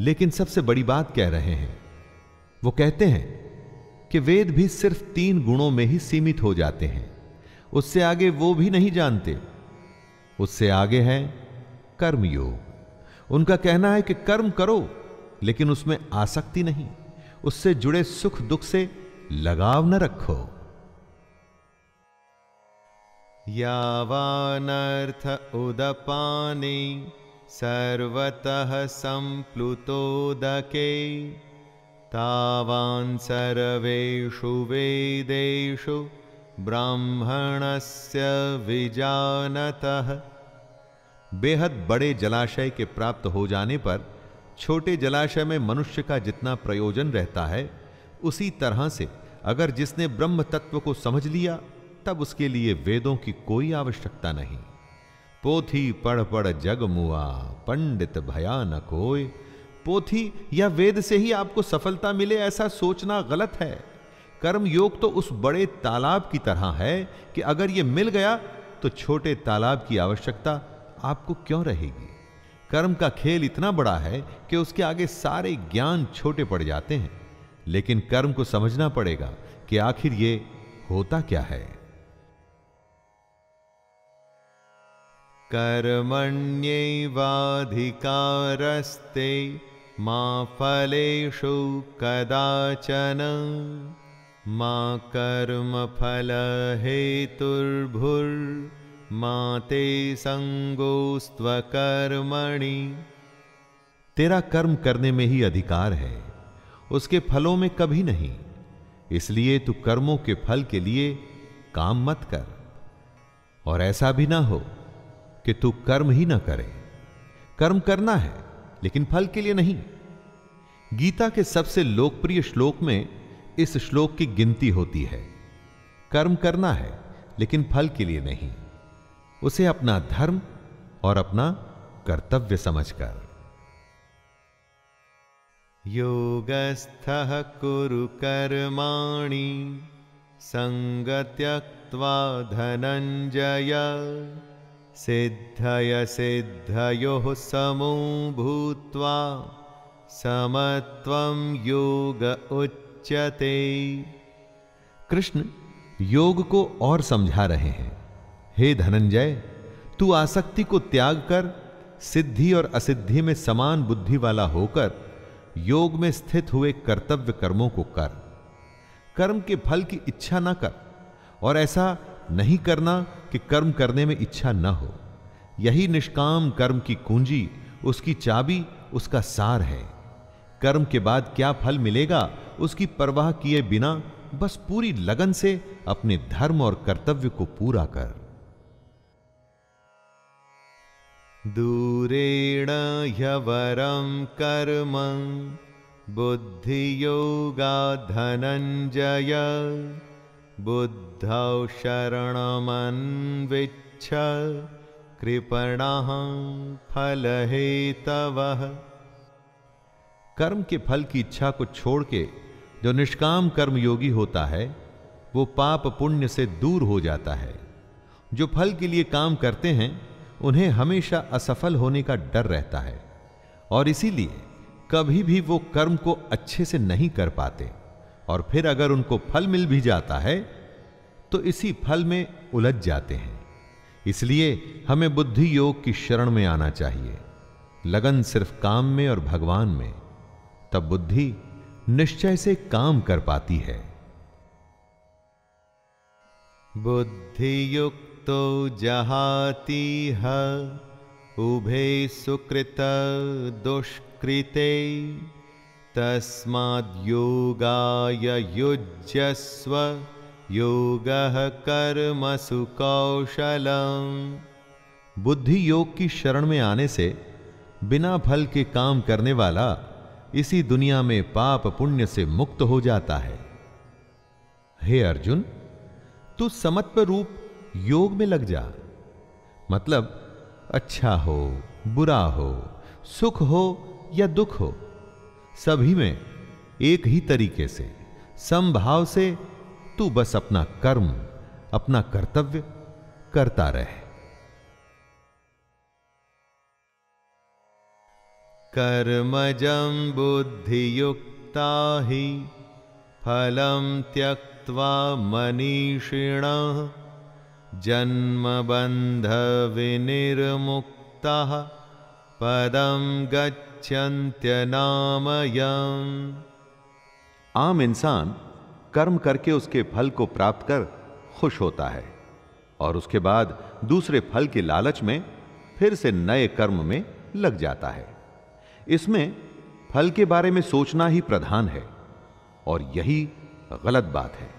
लेकिन सबसे बड़ी बात कह रहे हैं। वो कहते हैं कि वेद भी सिर्फ़ तीन गुणों में ही सीमित हो जाते हैं। उससे आगे वो भी नहीं जानते। उससे आगे है कर्मयोग। उनका कहना है कि कर्म करो, लेकिन उसमें आसक्ति नहीं। उससे जुड़े सुख दुख से लगाव न रखो। यावानर्थ उदपाने सर्वतः सम्प्लुतोदके तावान् सर्वेषु वेदेषु ब्राह्मणस्य विजानतः। बेहद बड़े जलाशय के प्राप्त हो जाने पर छोटे जलाशय में मनुष्य का जितना प्रयोजन रहता है उसी तरह से अगर जिसने ब्रह्म तत्व को समझ लिया, तब उसके लिए वेदों की कोई आवश्यकता नहीं। पोथी पढ़ पढ़ जग मुआ, पंडित भयान कोय। पोथी या वेद से ही आपको सफलता मिले ऐसा सोचना गलत है। कर्म योग तो उस बड़े तालाब की तरह है कि अगर यह मिल गया तो छोटे तालाब की आवश्यकता आपको क्यों रहेगी? कर्म का खेल इतना बड़ा है कि उसके आगे सारे ज्ञान छोटे पड़ जाते हैं। लेकिन कर्म को समझना पड़ेगा कि आखिर ये होता क्या है। कर्मण्यैवाधिकारस्ते मा फलेषु कदाचन। मा कर्मफलहेतुर्भुर्मा ते संगोस्त्वकर्मणि। तेरा कर्म करने में ही अधिकार है। उसके फलों में कभी नहीं। इसलिए तू कर्मों के फल के लिए काम मत कर। और ऐसा भी ना हो कि तू कर्म ही ना करे। कर्म करना है, लेकिन फल के लिए नहीं। गीता के सबसे लोकप्रिय श्लोक में इस श्लोक की गिनती होती है। कर्म करना है, लेकिन फल के लिए नहीं। उसे अपना धर्म और अपना कर्तव्य समझकर। योगस्थः कुरु कर्माणि सङ्गत्यक्त्वा धनञ्जय। सिद्धय सिद्धयोः समो भूत्वा समत्वं योग उच्यते। कृष्ण, योग को और समझा रहे हैं। हे धनंजय, तू आसक्ति को त्याग कर, सिद्धि और असिद्धि में समान बुद्धि वाला होकर योग में स्थित हुए कर्तव्य कर्मों को कर। कर्म के फल की इच्छा ना कर। और ऐसा नहीं करना कि कर्म करने में इच्छा न हो। यही निष्काम कर्म की कुंजी, उसकी चाबी, उसका सार है। कर्म के बाद क्या फल मिलेगा, उसकी परवाह किए बिना बस पूरी लगन से अपने धर्म और कर्तव्य को पूरा कर। दूरेण ह्यवरं कर्म बुद्धि बुद्धियोगा धनञ्जय बुद्धौ शरणमन्विच्छ, कृपणः फलहेतवः। कर्म के फल की इच्छा को छोड़ के जो निष्काम कर्म योगी होता है, वो पाप पुण्य से दूर हो जाता है। जो फल के लिए काम करते हैं उन्हें हमेशा असफल होने का डर रहता है, और इसीलिए कभी भी वो कर्म को अच्छे से नहीं कर पाते, और फिर अगर उनको फल मिल भी जाता है तो इसी फल में उलझ जाते हैं। इसलिए हमें बुद्धि योग की शरण में आना चाहिए। लगन सिर्फ़ काम में और भगवान में, तब बुद्धि निश्चय से काम कर पाती है। बुद्धियुक्तो जहातीह उभे सुकृत दुष्कृते। तस्माद्योगाय युज्यस्व, योगः कर्मसु कौशलम्। बुद्धि योग की शरण में आने से, बिना फल के काम करने वाला, इसी दुनिया में पाप पुण्य से मुक्त हो जाता है। हे अर्जुन, तू समत्व रूप योग में लग जा। मतलब अच्छा हो, बुरा हो, सुख हो या दुख हो, सभी में एक ही तरीके से, समभाव से तू बस अपना कर्म, अपना कर्तव्य करता रहे। कर्मजं बुद्धियुक्ता हि फलं त्यक्त्वा मनीषिणः जन्मबन्धविनिर्मुक्तः पदं गच्छन्त्यनामयम्। आम इंसान कर्म करके उसके फल को प्राप्त कर खुश होता है और उसके बाद दूसरे फल के लालच में फिर से नए कर्म में लग जाता है। इसमें फल के बारे में सोचना ही प्रधान है और यही गलत बात है।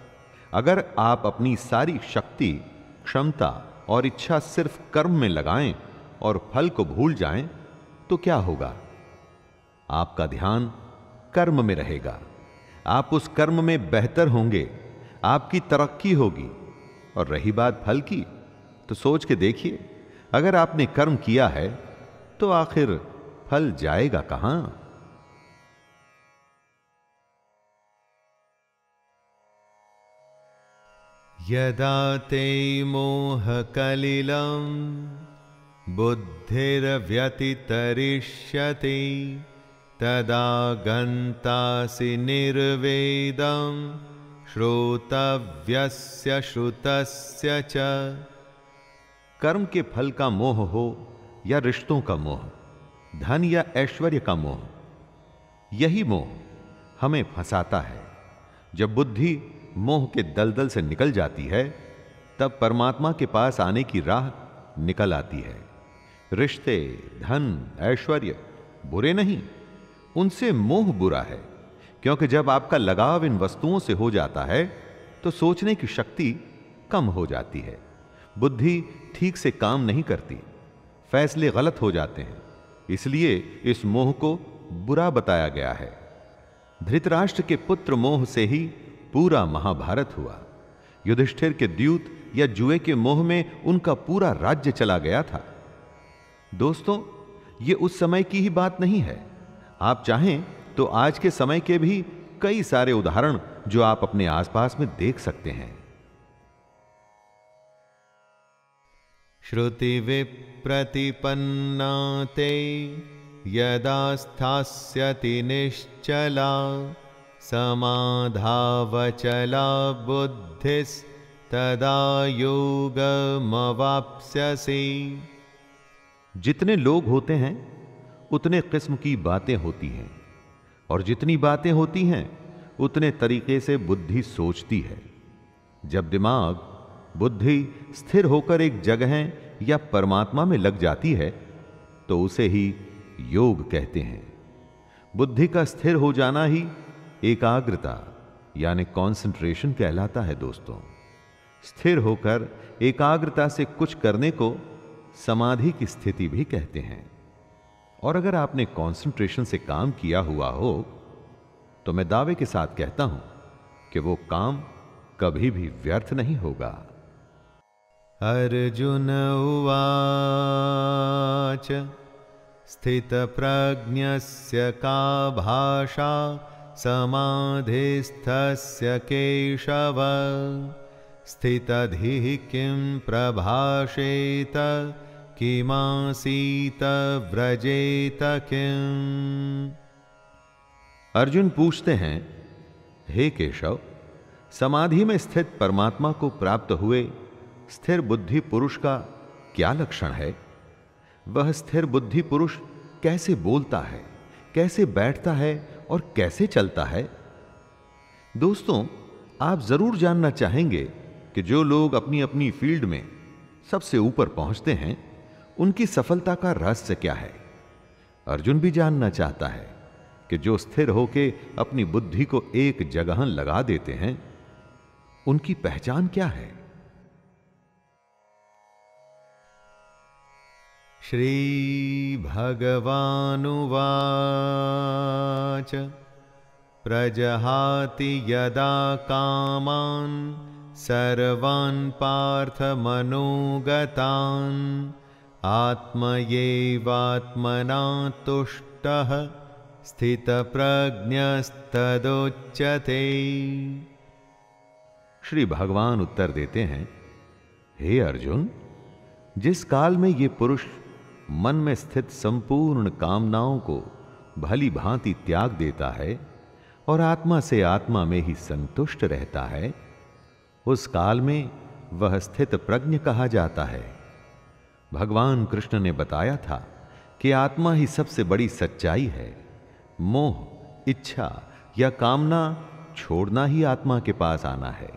अगर आप अपनी सारी शक्ति क्षमता और इच्छा सिर्फ़ कर्म में लगाएँ और फल को भूल जाएँ तो क्या होगा? आपका ध्यान कर्म में रहेगा। आप उस कर्म में बेहतर होंगे। आपकी तरक्की होगी। और रही बात फल की तो सोच के देखिए, अगर आपने कर्म किया है तो आखिर फल जाएगा कहाँ? यदा ते मोहकलिलं बुद्धिर्व्यतितरिष्यति तदा गन्तासि निर्वेदं श्रोतव्यस्य श्रुतस्य च। कर्म के फल का मोह हो या रिश्तों का मोह, धन या ऐश्वर्य का मोह, यही मोह हमें फंसाता है। जब बुद्धि मोह के दलदल से निकल जाती है, तब परमात्मा के पास आने की राह निकल आती है। रिश्ते, धन, ऐश्वर्य, बुरे नहीं, उनसे मोह बुरा है, क्योंकि जब आपका लगाव इन वस्तुओं से हो जाता है तो सोचने की शक्ति कम हो जाती है। बुद्धि ठीक से काम नहीं करती, फैसले गलत हो जाते हैं, इसलिए इस मोह को बुरा बताया गया है। धृतराष्ट्र के पुत्र मोह से ही पूरा महाभारत हुआ। युधिष्ठिर के द्यूत या जुए के मोह में उनका पूरा राज्य चला गया था। दोस्तों, ये उस समय की ही बात नहीं है। आप चाहें तो आज के समय के भी कई सारे उदाहरण जो आप अपने आसपास में देख सकते हैं। श्रुति विप्रतिपन्ना ते निश्चला। समाधावचला बुद्धिस्तदा योगमवाप्स्यसि जितने लोग होते हैं, उतने किस्म की बातें होती हैं। और जितनी बातें होती हैं, उतने तरीके से बुद्धि सोचती है। जब दिमाग, बुद्धि स्थिर होकर एक जगह या परमात्मा में लग जाती है तो उसे ही योग कहते हैं। बुद्धि का स्थिर हो जाना ही एकाग्रता, यानी कंसंट्रेशन कहलाता है दोस्तों। स्थिर होकर एकाग्रता से कुछ करने को समाधि की स्थिति भी कहते हैं। और अगर आपने कंसंट्रेशन से काम किया हुआ हो तो मैं दावे के साथ कहता हूँ कि वो काम कभी भी व्यर्थ नहीं होगा। अर्जुन उवाच, स्थितप्रज्ञस्य का भाषा समाधिस्थस्य केशव। स्थितधिः किं प्रभाषेत? किमासीत? व्रजेत किम्? अर्जुन पूछते हैं, हे केशव, समाधि में स्थित परमात्मा को प्राप्त हुए स्थिर बुद्धि पुरुष का क्या लक्षण है? वह स्थिर बुद्धि पुरुष कैसे बोलता है? कैसे बैठता है? और कैसे चलता है? दोस्तों, आप ज़रूर जानना चाहेंगे कि जो लोग अपनी अपनी फ़ील्ड में सबसे ऊपर पहुँचते हैं, उनकी सफलता का रहस्य क्या है? अर्जुन भी जानना चाहता है कि जो स्थिर होके अपनी बुद्धि को एक जगह लगा देते हैं, उनकी पहचान क्या है? श्रीभगवानुवाच। प्रजहाति यदा कामान्, सर्वान् पार्थमनोगतान्। आत्मयैवात्मना तुष्टः स्थितप्रज्ञस्तदोच्यते। श्री भगवान उत्तर देते हैं, हे अर्जुन, जिस काल में ये पुरुष मन में स्थित संपूर्ण कामनाओं को भली भांति त्याग देता है और आत्मा से आत्मा में ही संतुष्ट रहता है, उस काल में वह स्थित प्रज्ञ कहा जाता है। भगवान कृष्ण ने बताया था कि आत्मा ही सबसे बड़ी सच्चाई है। मोह, इच्छा या कामना छोड़ना ही आत्मा के पास आना है,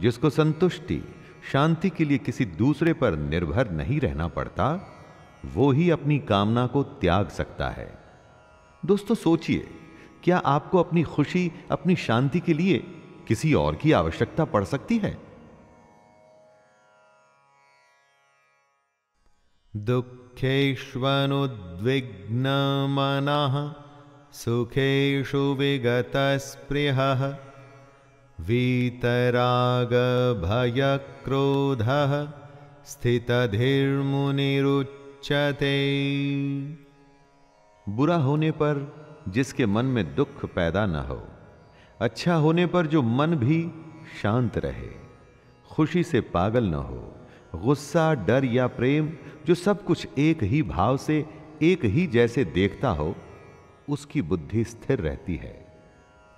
जिसको संतुष्टि, शांति के लिए किसी दूसरे पर निर्भर नहीं रहना पड़ता। वो ही अपनी कामना को त्याग सकता है। दोस्तों, सोचिए, क्या आपको अपनी खुशी, अपनी शांति के लिए किसी और की आवश्यकता पड़ सकती है? दुःखेष्वनुद्विग्नमनः, सुखेषु विगतस्पृहः, वीतरागभयक्रोधः स्थितधिर्मुनिरुच्यते बुरा होने पर जिसके मन में दुख पैदा न हो अच्छा होने पर जो मन भी शांत रहे, खुशी से पागल न हो, गुस्सा, डर या प्रेम जो सब कुछ एक ही भाव से, एक ही जैसे देखता हो, उसकी बुद्धि स्थिर रहती है।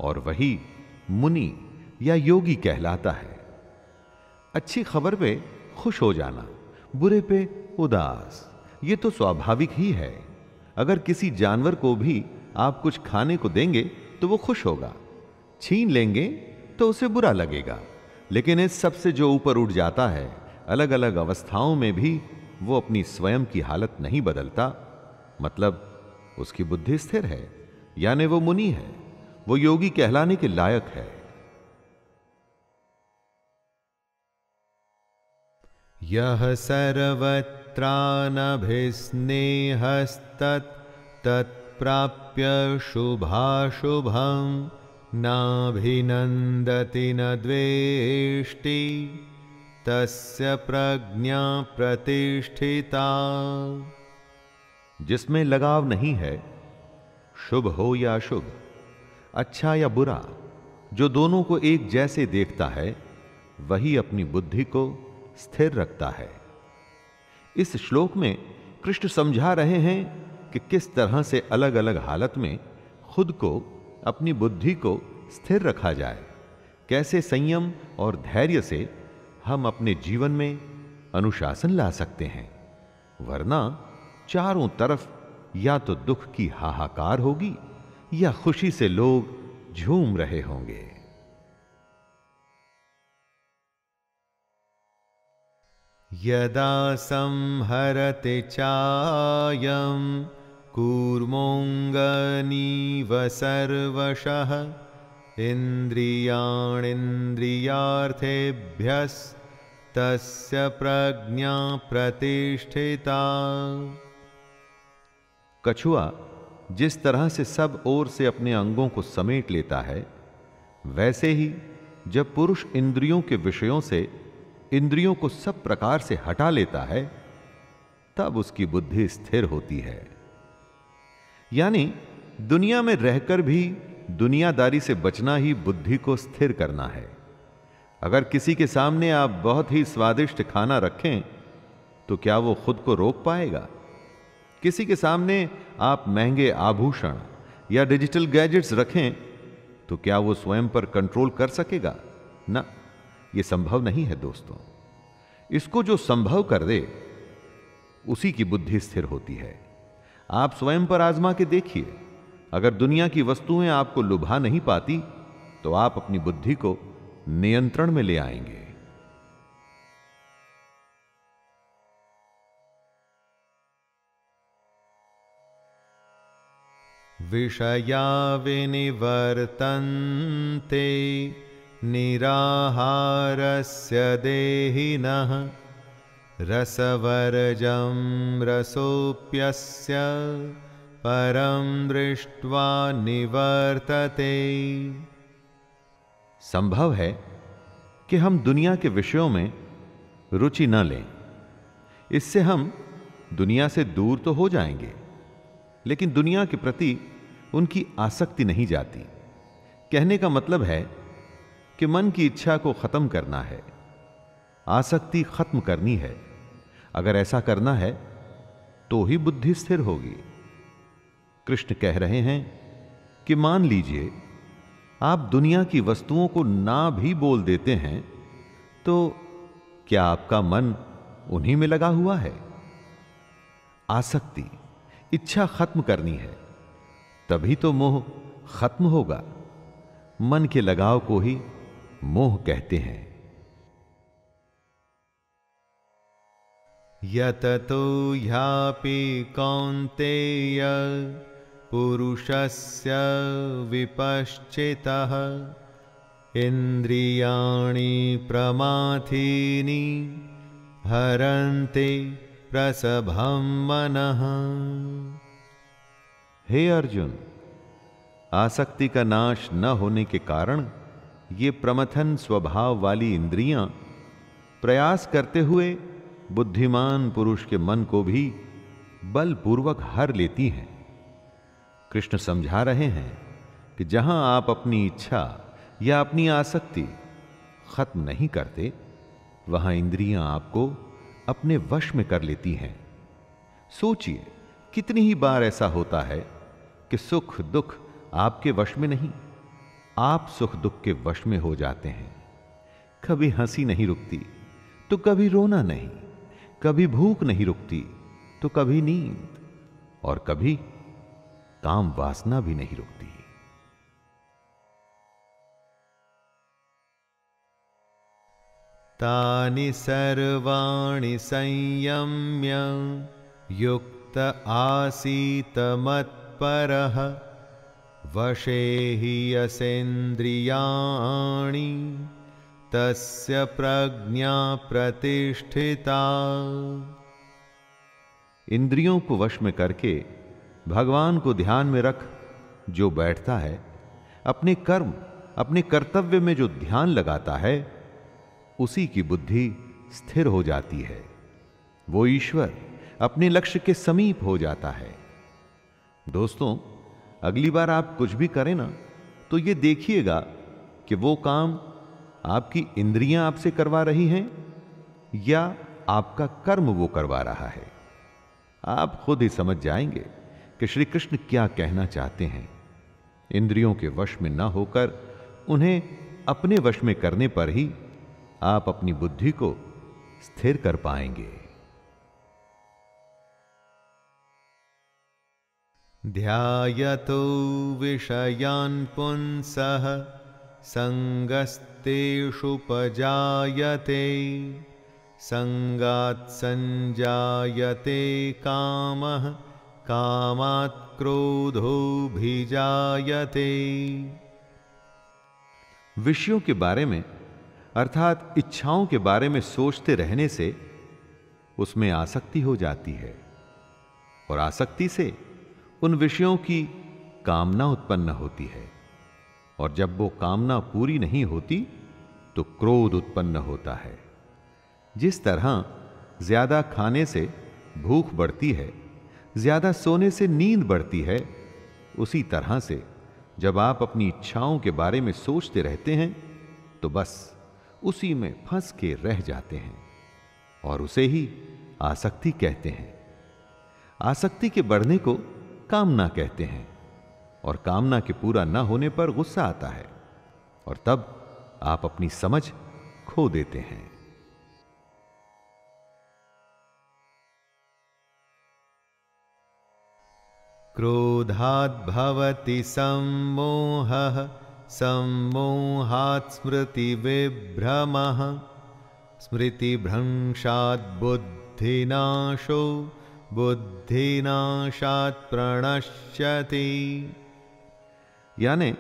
और वही मुनि या योगी कहलाता है। अच्छी खबर पे खुश हो जाना, बुरे पे उदास। ये तो स्वाभाविक ही है। अगर किसी जानवर को भी आप कुछ खाने को देंगे तो वो खुश होगा। छीन लेंगे तो उसे बुरा लगेगा। लेकिन इस सबसे जो ऊपर उठ जाता है अलग अलग अवस्थाओं में भी वो अपनी स्वयं की हालत नहीं बदलता। मतलब उसकी बुद्धि स्थिर है, यानी वो मुनि है, वो योगी कहलाने के लायक है। यह सर्वत्रानभिस्नेहस्तत् तत्प्राप्य शुभाशुभं नाभिनन्दति न द्वेष्टि, तस्य प्रज्ञा प्रतिष्ठिता। जिसमें लगाव नहीं है, शुभ हो या अशुभ अच्छा या बुरा, जो दोनों को एक जैसे देखता है, वही अपनी बुद्धि को स्थिर रखता है। इस श्लोक में कृष्ण समझा रहे हैं कि किस तरह से अलग अलग हालत में खुद को, अपनी बुद्धि को स्थिर रखा जाए। कैसे संयम और धैर्य से हम अपने जीवन में अनुशासन ला सकते हैं, वरना चारों तरफ़ या तो दुख की हाहाकार होगी या खुशी से लोग झूम रहे होंगे। यदा संहरते चायं कूर्मोऽङ्गनीव सर्वशः इन्द्रियाणिन्द्रियार्थेभ्यस्तस्य प्रज्ञा प्रतिष्ठिता। कछुआ, जिस तरह से सब ओर से अपने अंगों को समेट लेता है, वैसे ही जब पुरुष इंद्रियों के विषयों से इंद्रियों को सब प्रकार से हटा लेता है, तब उसकी बुद्धि स्थिर होती है। यानी, दुनिया में रहकर भी दुनियादारी से बचना ही बुद्धि को स्थिर करना है। अगर किसी के सामने आप बहुत ही स्वादिष्ट खाना रखें तो क्या वो खुद को रोक पाएगा? किसी के सामने आप महँगे आभूषण या डिजिटल गैजेट्स रखें तो क्या वो स्वयं पर कंट्रोल कर सकेगा? ना। ये संभव नहीं है दोस्तों। इसको जो संभव कर दे, उसी की बुद्धि स्थिर होती है। आप स्वयं पर आजमा के देखिए। अगर दुनिया की वस्तुएँ आपको लुभा नहीं पाती तो आप अपनी बुद्धि को नियंत्रण में ले आएँगे। विषया विनिवर्तन्ते। निराहारस्य देहिनः रसवर्जं रसोऽप्यस्य परं दृष्ट्वा निवर्तते। संभव है कि हम दुनिया के विषयों में रुचि न लें। इससे हम दुनिया से दूर तो हो जाएँगे, लेकिन दुनिया के प्रति उनकी आसक्ति नहीं जाती। कहने का मतलब है कि मन की इच्छा को खत्म करना है। आसक्ति खत्म करनी है। अगर ऐसा करना है तो ही बुद्धि स्थिर होगी। कृष्ण कह रहे हैं कि मान लीजिए, आप दुनिया की वस्तुओं को ना भी बोल देते हैं तो क्या आपका मन उन्हीं में लगा हुआ है? आसक्ति, इच्छा खत्म करनी है, तभी तो मोह खत्म होगा। मन के लगाव को ही मोह कहते हैं। यततो ह्यापि कौन्तेय पुरुषस्य विपश्चितः इन्द्रियाणि प्रमाथीनि हरन्ति प्रसभं मनः। हे अर्जुन आसक्ति का नाश न होने के कारण ये प्रमथन स्वभाव वाली इंद्रियाँ प्रयास करते हुए बुद्धिमान पुरुष के मन को भी बलपूर्वक हर लेती हैं। कृष्ण समझा रहे हैं कि जहाँ आप अपनी इच्छा या अपनी आसक्ति खत्म नहीं करते, वहाँ इंद्रियाँ आपको अपने वश में कर लेती हैं। सोचिए, कितनी ही बार ऐसा होता है कि सुख दुख आपके वश में नहीं। आप सुख दुख के वश में हो जाते हैं। कभी हँसी नहीं रुकती तो कभी रोना नहीं, कभी भूख नहीं रुकती तो कभी नींद, और कभी काम वासना भी नहीं रुकती। तानि सर्वाणि संयम्य, युक्त आसीत मत्परः। वशे हि यसेन्द्रियाणि, तस्य प्रज्ञा प्रतिष्ठिता। इंद्रियों को वश में करके भगवान को ध्यान में रख, जो बैठता है, अपने कर्म, अपने कर्तव्य में जो ध्यान लगाता है, उसी की बुद्धि स्थिर हो जाती है। वो ईश्वर अपने लक्ष्य के समीप हो जाता है। दोस्तों अगली बार आप कुछ भी करें ना तो ये देखिएगा कि वो काम आपकी इंद्रियाँ आपसे करवा रही हैं या आपका कर्म वो करवा रहा है। आप खुद ही समझ जाएँगे कि श्री कृष्ण क्या कहना चाहते हैं। इंद्रियों के वश में ना होकर, उन्हें अपने वश में करने पर ही आप अपनी बुद्धि को स्थिर कर पाएँगे। ध्यायतो विषयान् पुंसः सङ्गस्तेषुपजायते सङ्गात् सञ्जायते कामः, कामात् क्रोधोभिजायते विषयों के बारे में, अर्थात इच्छाओं के बारे में सोचते रहने से, उसमें आसक्ति हो जाती है। और आसक्ति से उन विषयों की कामना उत्पन्न होती है। और जब वो कामना पूरी नहीं होती तो क्रोध उत्पन्न होता है। जिस तरह ज़्यादा खाने से भूख बढ़ती है, ज़्यादा सोने से नींद बढ़ती है, उसी तरह से जब आप अपनी इच्छाओं के बारे में सोचते रहते हैं तो बस उसी में फंस के रह जाते हैं और उसे ही आसक्ति कहते हैं। आसक्ति के बढ़ने को कामना कहते हैं और कामना के पूरा न होने पर गुस्सा आता है और तब आप अपनी समझ खो देते हैं। क्रोधाद्भवति सम्मोहः, सम्मोहात् स्मृतिभ्रंशात् बुद्धिनाशो बुद्धिनाशात् प्रणश्यति। यानी,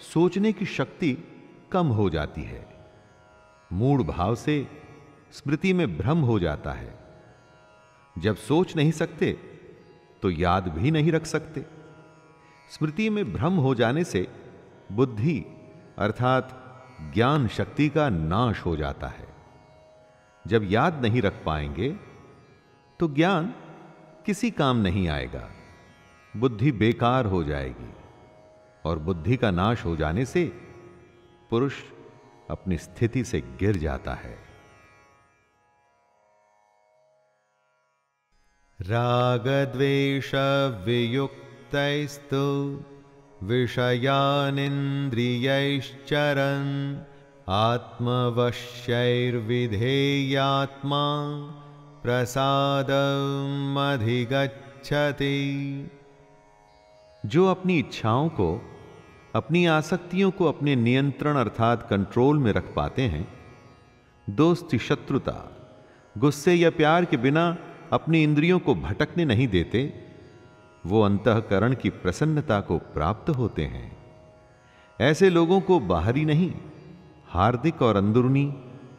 सोचने की शक्ति कम हो जाती है। मूड भाव से स्मृति में भ्रम हो जाता है। जब सोच नहीं सकते तो याद भी नहीं रख सकते। स्मृति में भ्रम हो जाने से बुद्धि, अर्थात ज्ञान शक्ति का नाश हो जाता है। जब याद नहीं रख पाएँगे तो ज्ञान किसी काम नहीं आएगा। बुद्धि बेकार हो जाएगी और बुद्धि का नाश हो जाने से पुरुष अपनी स्थिति से गिर जाता है। रागद्वेषवियुक्तैस्तु विषयानिन्द्रियैश्चरन् आत्मवश्यैर्विधेयात्मा प्रसादमधिगच्छति। जो अपनी इच्छाओं को, अपनी आसक्तियों को अपने नियंत्रण अर्थात कंट्रोल में रख पाते हैं, दोस्ती शत्रुता, गुस्से या प्यार के बिना अपनी इंद्रियों को भटकने नहीं देते, वो अंतकरण की प्रसन्नता को प्राप्त होते हैं। ऐसे लोगों को बाहरी नहीं, हार्दिक और अंदरूनी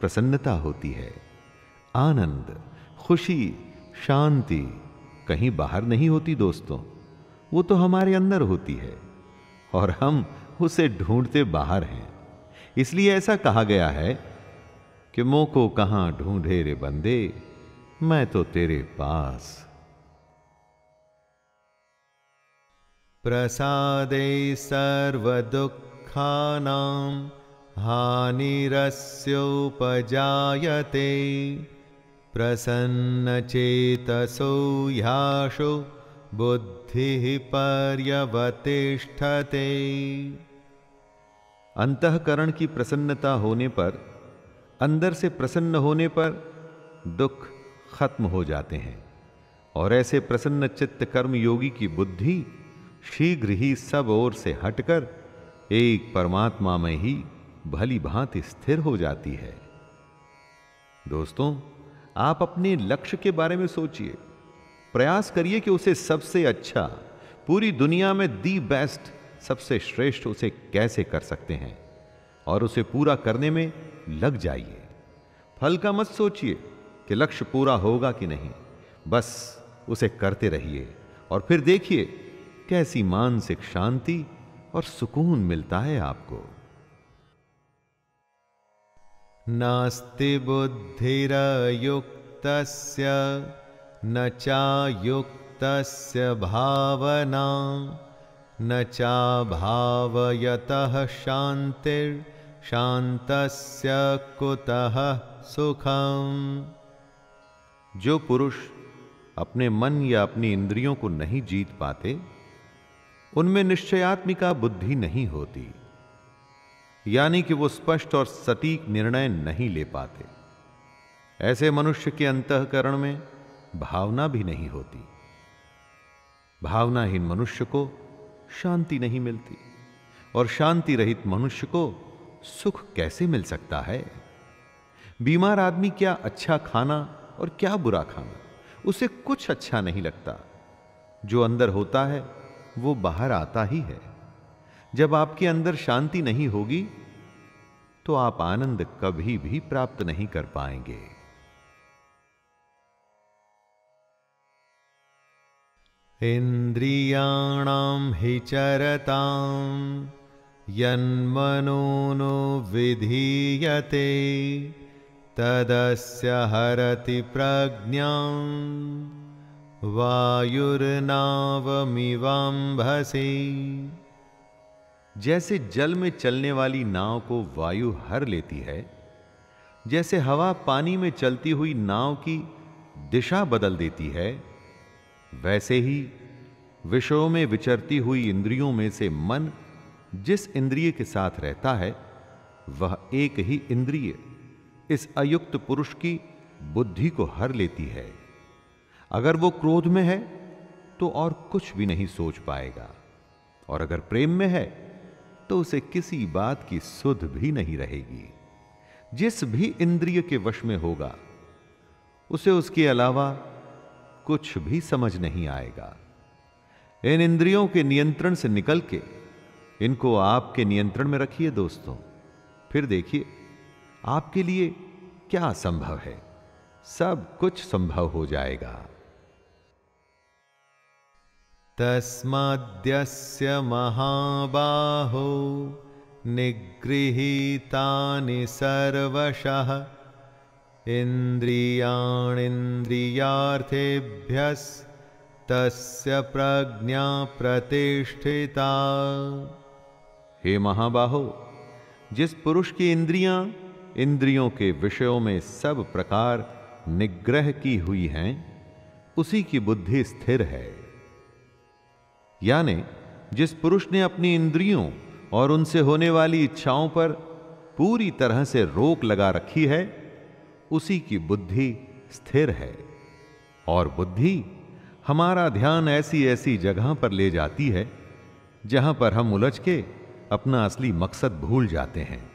प्रसन्नता होती है। आनंद। खुशी, शांति कहीं बाहर नहीं होती दोस्तों। वो तो हमारे अंदर होती है और हम उसे ढूंढते बाहर हैं। इसलिए ऐसा कहा गया है कि मोह को कहाँ ढूंढे रे बंदे, मैं तो तेरे पास। प्रसादे सर्वदुःखानां हानिरस्योपजायते। प्रसन्नचेतसो ह्याशो बुद्धिः पर्यवतिष्ठते। अंतकरण की प्रसन्नता होने पर, अंदर से प्रसन्न होने पर दुख खत्म हो जाते हैं। और ऐसे प्रसन्न चित्त कर्म योगी की बुद्धि शीघ्र ही सब ओर से हटकर एक परमात्मा में ही भली भांति स्थिर हो जाती है। दोस्तों आप अपने लक्ष्य के बारे में सोचिए। प्रयास करिए कि उसे सबसे अच्छा पूरी दुनिया में दी बेस्ट, सबसे श्रेष्ठ उसे कैसे कर सकते हैं? और उसे पूरा करने में लग जाइए। फल का मत सोचिए कि लक्ष्य पूरा होगा कि नहीं। बस उसे करते रहिए और फिर देखिए कैसी मानसिक शांति और सुकून मिलता है आपको। नास्ति बुद्धिरयुक्तस्य, न चायुक्तस्य भावना, न चाभावयतः शांतिर्शान्तस्य कुतः सुखम। जो पुरुष अपने मन या अपनी इंद्रियों को नहीं जीत पाते, उनमें निश्चयात्मिका बुद्धि नहीं होती। यानी कि वो स्पष्ट और सटीक निर्णय नहीं ले पाते। ऐसे मनुष्य के अंतकरण में भावना भी नहीं होती। भावनाहीन मनुष्य को शांति नहीं मिलती और शांति रहित मनुष्य को सुख कैसे मिल सकता है? बीमार आदमी क्या अच्छा खाना और क्या बुरा खाना? उसे कुछ अच्छा नहीं लगता। जो अंदर होता है, वो बाहर आता ही है। जब आपके अंदर शांति नहीं होगी तो आप आनंद कभी भी प्राप्त नहीं कर पाएँगे। इंद्रियाणाम हि चरताम यन्मनो विधीयते, तदस्य हरति प्रज्ञा। वायुर्नावमिवाम्भसि। जैसे जल में चलने वाली नाव को वायु हर लेती है, जैसे हवा पानी में चलती हुई नाव की दिशा बदल देती है, वैसे ही विषयों में विचरती हुई इंद्रियों में से मन जिस इंद्रिय के साथ रहता है, वह एक ही इंद्रिय इस अयुक्त पुरुष की बुद्धि को हर लेती है। अगर वो क्रोध में है तो और कुछ भी नहीं सोच पाएगा। और अगर प्रेम में है तो उसे किसी बात की सुध भी नहीं रहेगी। जिस भी इंद्रिय के वश में होगा, उसे उसके अलावा कुछ भी समझ नहीं आएगा। इन इंद्रियों के नियंत्रण से निकल के इनको आपके नियंत्रण में रखिए दोस्तों। फिर देखिए, आपके लिए क्या संभव है? सब कुछ संभव हो जाएगा। तस्माद्यस्य महाबाहो, निगृहीतानि सर्वशः। प्रज्ञा प्रतिष्ठिता। हे महाबाहो, जिस पुरुष की इंद्रियाँ इंद्रियों के विषयों में सब प्रकार निग्रह की हुई हैं, उसी की बुद्धि स्थिर है। यानी जिस पुरुष ने अपनी इंद्रियों और उनसे होने वाली इच्छाओं पर पूरी तरह से रोक लगा रखी है, उसी की बुद्धि स्थिर है। और बुद्धि हमारा ध्यान ऐसी ऐसी जगह पर ले जाती है, जहाँ पर हम उलझ के अपना असली मकसद भूल जाते हैं।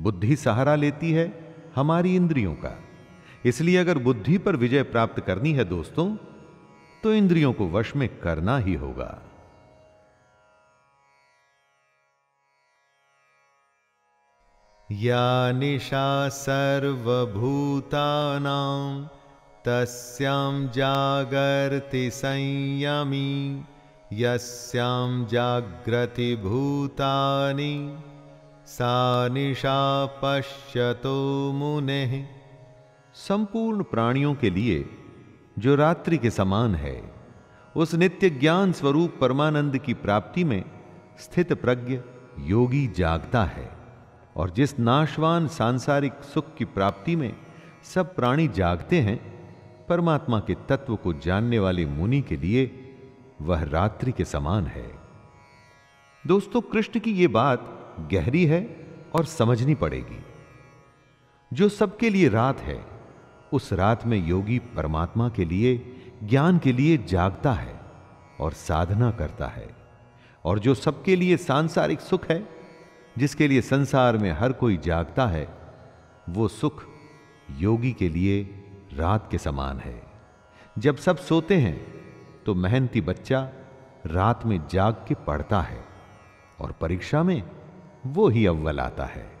बुद्धि सहारा लेती है हमारी इंद्रियों का। इसलिए अगर बुद्धि पर विजय प्राप्त करनी है दोस्तों तो इंद्रियों को वश में करना ही होगा। या निशा सर्वभूतानां तस्यां जागर्ति संयमी, यस्यां जाग्रति भूतानि, सा निशा पश्यतो मुने। संपूर्ण प्राणियों के लिए जो रात्रि के समान है, उस नित्य ज्ञान स्वरूप परमानंद की प्राप्ति में स्थित प्रज्ञ योगी जागता है और जिस नाशवान सांसारिक सुख की प्राप्ति में सब प्राणी जागते हैं, परमात्मा के तत्व को जानने वाले मुनि के लिए वह रात्रि के समान है। दोस्तों, कृष्ण की यह बात गहरी है और समझनी पड़ेगी। जो सबके लिए रात है उस रात में योगी परमात्मा के लिए, ज्ञान के लिए जागता है और साधना करता है। और जो सबके लिए सांसारिक सुख है, जिसके लिए संसार में हर कोई जागता है, वो सुख योगी के लिए रात के समान है। जब सब सोते हैं तो मेहनती बच्चा रात में जाग के पढ़ता है और परीक्षा में वो ही अव्वल आता है।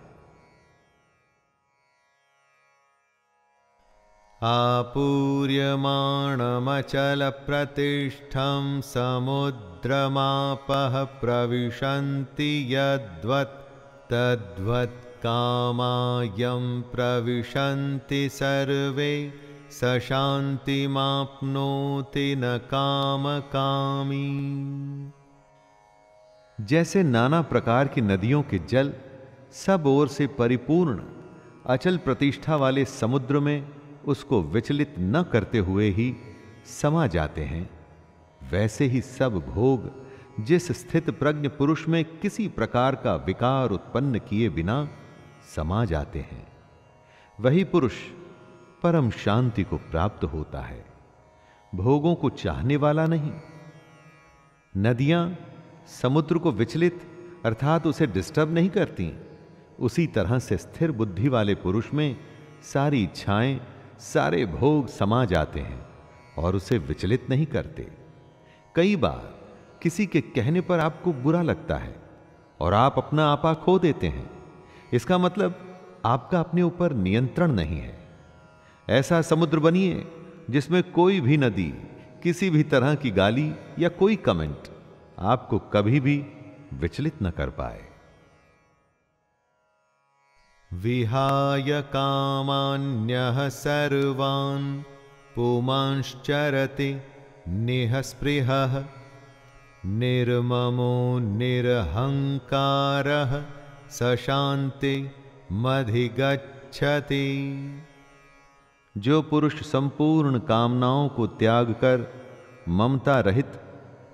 आपूर्यमाणमचलप्रतिष्ठं समुद्रमापः प्रविशन्ति यद्वत्, तद्वत् कामायं प्रविशन्ति सर्वे स शान्तिमाप्नोति न कामकामी। जैसे नाना प्रकार की नदियों के जल सब ओर से परिपूर्ण, अचल प्रतिष्ठा वाले समुद्र में उसको विचलित न करते हुए ही समा जाते हैं। वैसे ही सब भोग जिस स्थित प्रज्ञ पुरुष में किसी प्रकार का विकार उत्पन्न किए बिना समा जाते हैं। वही पुरुष परम शांति को प्राप्त होता है। भोगों को चाहने वाला नहीं। नदियाँ समुद्र को विचलित अर्थात उसे डिस्टर्ब नहीं करती। उसी तरह से स्थिर बुद्धि वाले पुरुष में सारी इच्छाएँ सारे भोग समा जाते हैं और उसे विचलित नहीं करते। कई बार किसी के कहने पर आपको बुरा लगता है और आप अपना आपा खो देते हैं। इसका मतलब आपका अपने ऊपर नियंत्रण नहीं है। ऐसा समुद्र बनिए जिसमें कोई भी नदी, किसी भी तरह की गाली या कोई कमेंट आपको कभी भी विचलित न कर पाए। विहाय कामान्यः सर्वान् पुमांश्चरति निःस्पृहः, निर्ममो निरहङ्कारः स मधिगच्छति। जो पुरुष संपूर्ण कामनाओं को त्याग कर ममता रहित,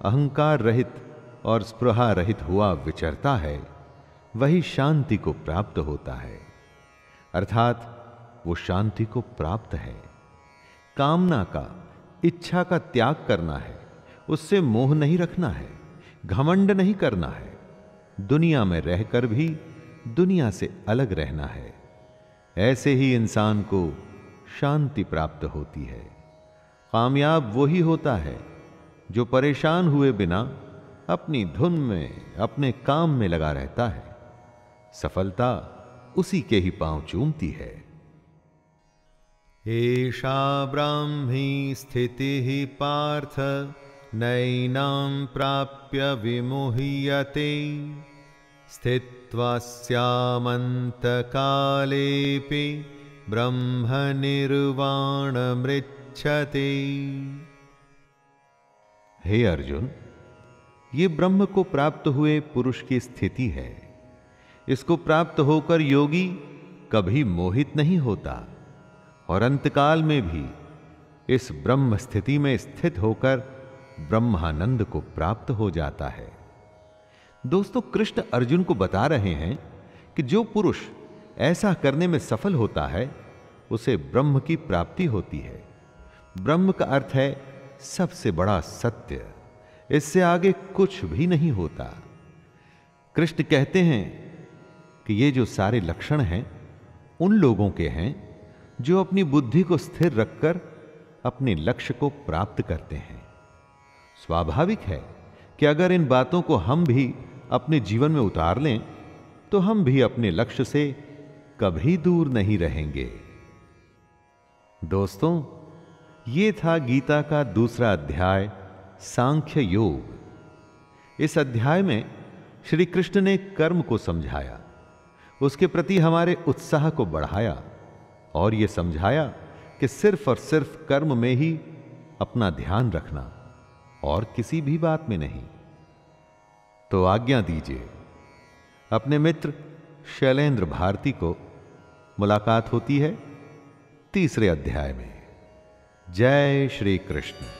अहंकार रहित और स्पृहा रहित हुआ विचरता है, वही शांति को प्राप्त होता है। अर्थात वो शांति को प्राप्त है। कामना का, इच्छा का त्याग करना है। उससे मोह नहीं रखना है, घमंड नहीं करना है। दुनिया में रहकर भी दुनिया से अलग रहना है। ऐसे ही इंसान को शांति प्राप्त होती है। कामयाब वही होता है जो परेशान हुए बिना अपनी धुन में, अपने काम में लगा रहता है। सफलता उसी के ही पाँव चूमती है। एषा ब्राह्मी स्थितिः पार्थ नैनां प्राप्य विमुह्यते। स्थित्वा स्यामन्तकालेऽपि ब्रह्मनिर्वाणमृच्छते। हे अर्जुन ये ब्रह्म को प्राप्त हुए पुरुष की स्थिति है। इसको प्राप्त होकर योगी कभी मोहित नहीं होता और अंतकाल में भी इस ब्रह्म स्थिति में स्थित होकर ब्रह्मानंद को प्राप्त हो जाता है। दोस्तों, कृष्ण अर्जुन को बता रहे हैं कि जो पुरुष ऐसा करने में सफल होता है, उसे ब्रह्म की प्राप्ति होती है। ब्रह्म का अर्थ है सबसे बड़ा सत्य। इससे आगे कुछ भी नहीं होता। कृष्ण कहते हैं कि ये जो सारे लक्षण हैं, उन लोगों के हैं, जो अपनी बुद्धि को स्थिर रखकर अपने लक्ष्य को प्राप्त करते हैं। स्वाभाविक है कि अगर इन बातों को हम भी अपने जीवन में उतार लें तो हम भी अपने लक्ष्य से कभी दूर नहीं रहेंगे। दोस्तों, ये था गीता का दूसरा अध्याय, सांख्य योग। इस अध्याय में श्री कृष्ण ने कर्म को समझाया। उसके प्रति हमारे उत्साह को बढ़ाया और यह समझाया कि सिर्फ़ और सिर्फ़ कर्म में ही अपना ध्यान रखना और किसी भी बात में नहीं। तो आज्ञा दीजिए, अपने मित्र शैलेंद्र भारती को मुलाकात होती है तीसरे अध्याय में। जय श्री कृष्ण